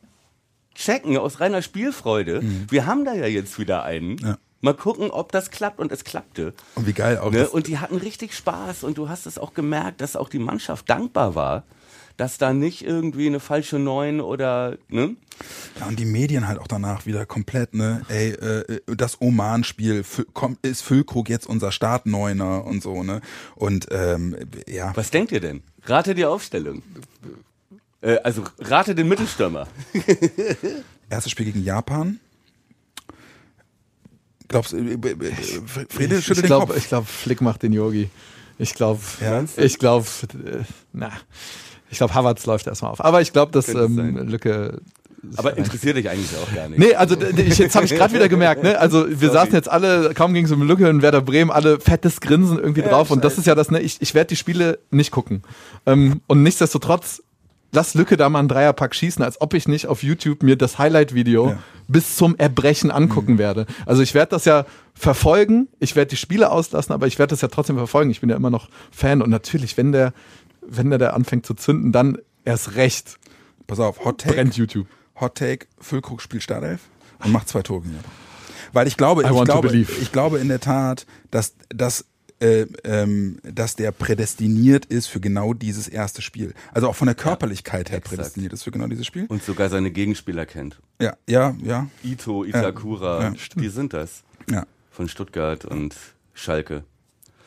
checken aus reiner Spielfreude. Wir haben da ja jetzt wieder einen. Mhm. Ja. Mal gucken, ob das klappt und es klappte. Und wie geil auch Ne? Und die hatten richtig Spaß und du hast es auch gemerkt, dass auch die Mannschaft dankbar war, dass da nicht irgendwie eine falsche Neun oder ne? Ja, und die Medien halt auch danach wieder komplett, ne, ey, äh, das Oman-Spiel, ist Füllkrug jetzt unser Startneuner und so, ne? Und ähm, ja. Was denkt ihr denn? Rate die Aufstellung. Äh, also rate den Mittelstürmer. Erstes Spiel gegen Japan. Glaubst du, äh, äh, Friede Ich schüttelt den glaube, Kopf. ich glaube, Flick macht den Yogi. Ich glaube, Ja? ich glaube, äh, na, ich glaube, Havertz läuft erstmal auf. Aber ich glaube, dass ähm. Lücke. Aber interessiert dich eigentlich auch gar nicht. Nee, also ich, jetzt habe ich gerade wieder gemerkt, ne? Also wir Sorry. saßen jetzt alle, kaum ging es um Lücke in Werder Bremen, alle fettes Grinsen irgendwie Ja, drauf. Und das ist ja das, ne? Ich, ich werde die Spiele nicht gucken. Ähm, und nichtsdestotrotz, lass Lücke da mal einen Dreierpack schießen, als ob ich nicht auf YouTube mir das Highlight-Video Ja. bis zum Erbrechen angucken werde. Also ich werde das ja verfolgen, ich werde die Spiele auslassen, aber ich werde das ja trotzdem verfolgen. Ich bin ja immer noch Fan und natürlich, wenn der, wenn der da anfängt zu zünden, dann erst recht Pass auf, Hot Take. brennt YouTube. Hot Take, Füllkrug spielt Startelf und macht zwei Tore. Weil ich glaube, I ich glaube, ich glaube in der Tat, dass, dass, äh, ähm, dass der prädestiniert ist für genau dieses erste Spiel. Also auch von der Körperlichkeit her exakt. prädestiniert ist für genau dieses Spiel. Und sogar seine Gegenspieler kennt. Ja, ja, ja, Ito, Itakura, Ja, die sind das. ja. Von Stuttgart und Schalke.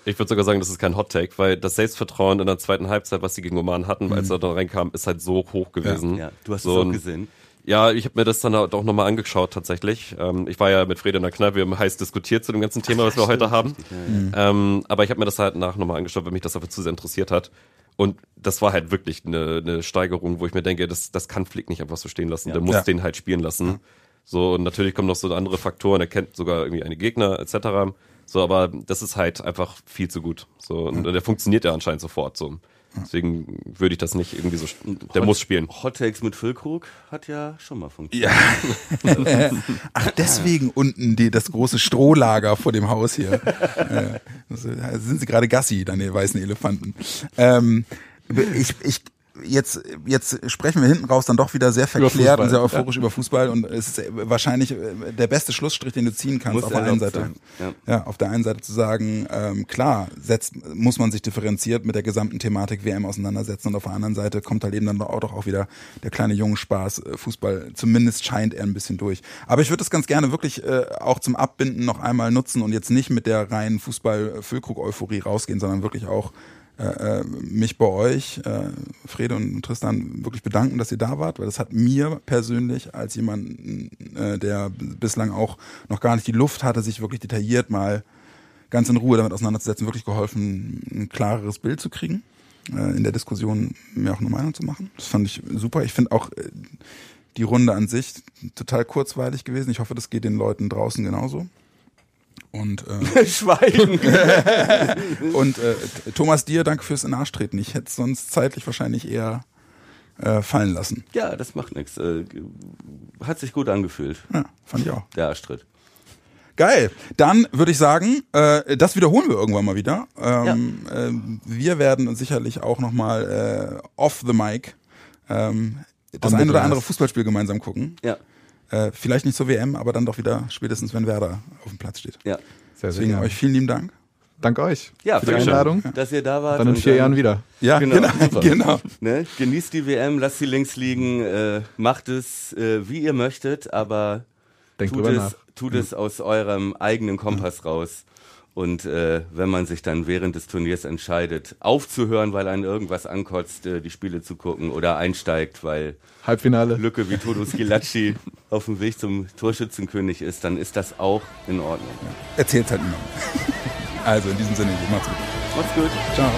Ich würde sogar sagen, das ist kein Hot Take, weil das Selbstvertrauen in der zweiten Halbzeit, was sie gegen Oman hatten, als er da reinkam, ist halt so hoch gewesen. Mhm. Ja, du hast so es auch gesehen. Ja, ich habe mir das dann auch nochmal angeschaut tatsächlich. Ähm, ich war ja mit Fred in der Kneipe, wir haben heiß diskutiert zu dem ganzen Thema, was wir heute haben. Ähm, aber ich habe mir das halt nach nochmal angeschaut, weil mich das einfach zu sehr interessiert hat. Und das war halt wirklich eine, eine Steigerung, wo ich mir denke, das, das kann Flick nicht einfach so stehen lassen. Der muss Ja. den halt spielen lassen. So, und natürlich kommen noch so andere Faktoren, er kennt sogar irgendwie eine Gegner etc. So, aber das ist halt einfach viel zu gut. So, und der funktioniert ja anscheinend sofort so. Deswegen würde ich das nicht irgendwie so, der Hot- muss spielen. Hot Takes mit Füllkrug hat ja schon mal funktioniert. Ja. Ach, deswegen unten die, das große Strohlager vor dem Haus hier. äh, äh, sind sie gerade Gassi, dann die weißen Elefanten. Ähm, ich, ich, jetzt, jetzt sprechen wir hinten raus dann doch wieder sehr verklärt und sehr euphorisch über Fußball und es ist wahrscheinlich äh, der beste Schlussstrich, den du ziehen kannst Muss auf der einen Seite. sein, Ja. auf der einen Seite zu sagen, ähm, klar, setzt, muss man sich differenziert mit der gesamten Thematik WM auseinandersetzen und auf der anderen Seite kommt halt eben dann auch doch auch wieder der kleine junge Spaß, äh, Fußball, zumindest scheint er ein bisschen durch. Aber ich würde das ganz gerne wirklich äh, auch zum Abbinden noch einmal nutzen und jetzt nicht mit der reinen Fußball-Füllkrug-Euphorie rausgehen, sondern wirklich auch äh, äh, mich bei euch, äh, Frede und Tristan, wirklich bedanken, dass ihr da wart, weil das hat mir persönlich als jemand, äh, der bislang auch noch gar nicht die Luft hatte, sich wirklich detailliert mal ganz in Ruhe damit auseinanderzusetzen, wirklich geholfen, ein klareres Bild zu kriegen, äh, in der Diskussion mir auch eine Meinung zu machen. Das fand ich super. Ich finde auch äh, die Runde an sich total kurzweilig gewesen. Ich hoffe, das geht den Leuten draußen genauso. Und, äh, Schweigen. und äh, Thomas, dir danke fürs in den Arsch treten. Ich hätte es sonst zeitlich wahrscheinlich eher äh, fallen lassen. Ja, das macht nichts. Äh, hat sich gut angefühlt, Ja, fand ich auch. der Arschtritt. Geil. Dann würde ich sagen, äh, das wiederholen wir irgendwann mal wieder. Ähm, äh, wir werden uns sicherlich auch nochmal äh, off the mic ähm, das On ein oder andere Fußballspiel gemeinsam gucken. Ja, Äh, vielleicht nicht zur WM, aber dann doch wieder spätestens, wenn Werder auf dem Platz steht. ja. Sehr, sehr Deswegen gerne. euch vielen lieben Dank. Danke euch Ja, für die. Einladung. Dass ihr da wart. Dann in vier Jahren wieder. Ja, Genau, genau. genau. Ne? Genießt die WM, lasst sie links liegen, äh, macht es, äh, wie ihr möchtet, aber Denkt tut es, nach. tut es aus eurem eigenen Kompass raus. Und äh, wenn man sich dann während des Turniers entscheidet, aufzuhören, weil einen irgendwas ankotzt, äh, die Spiele zu gucken oder einsteigt, weil Halbfinale. Lücke wie Todo Schilacci auf dem Weg zum Torschützenkönig ist, dann ist das auch in Ordnung. Erzählt halt niemandem. Also in diesem Sinne, macht's gut. Macht's gut. Ciao.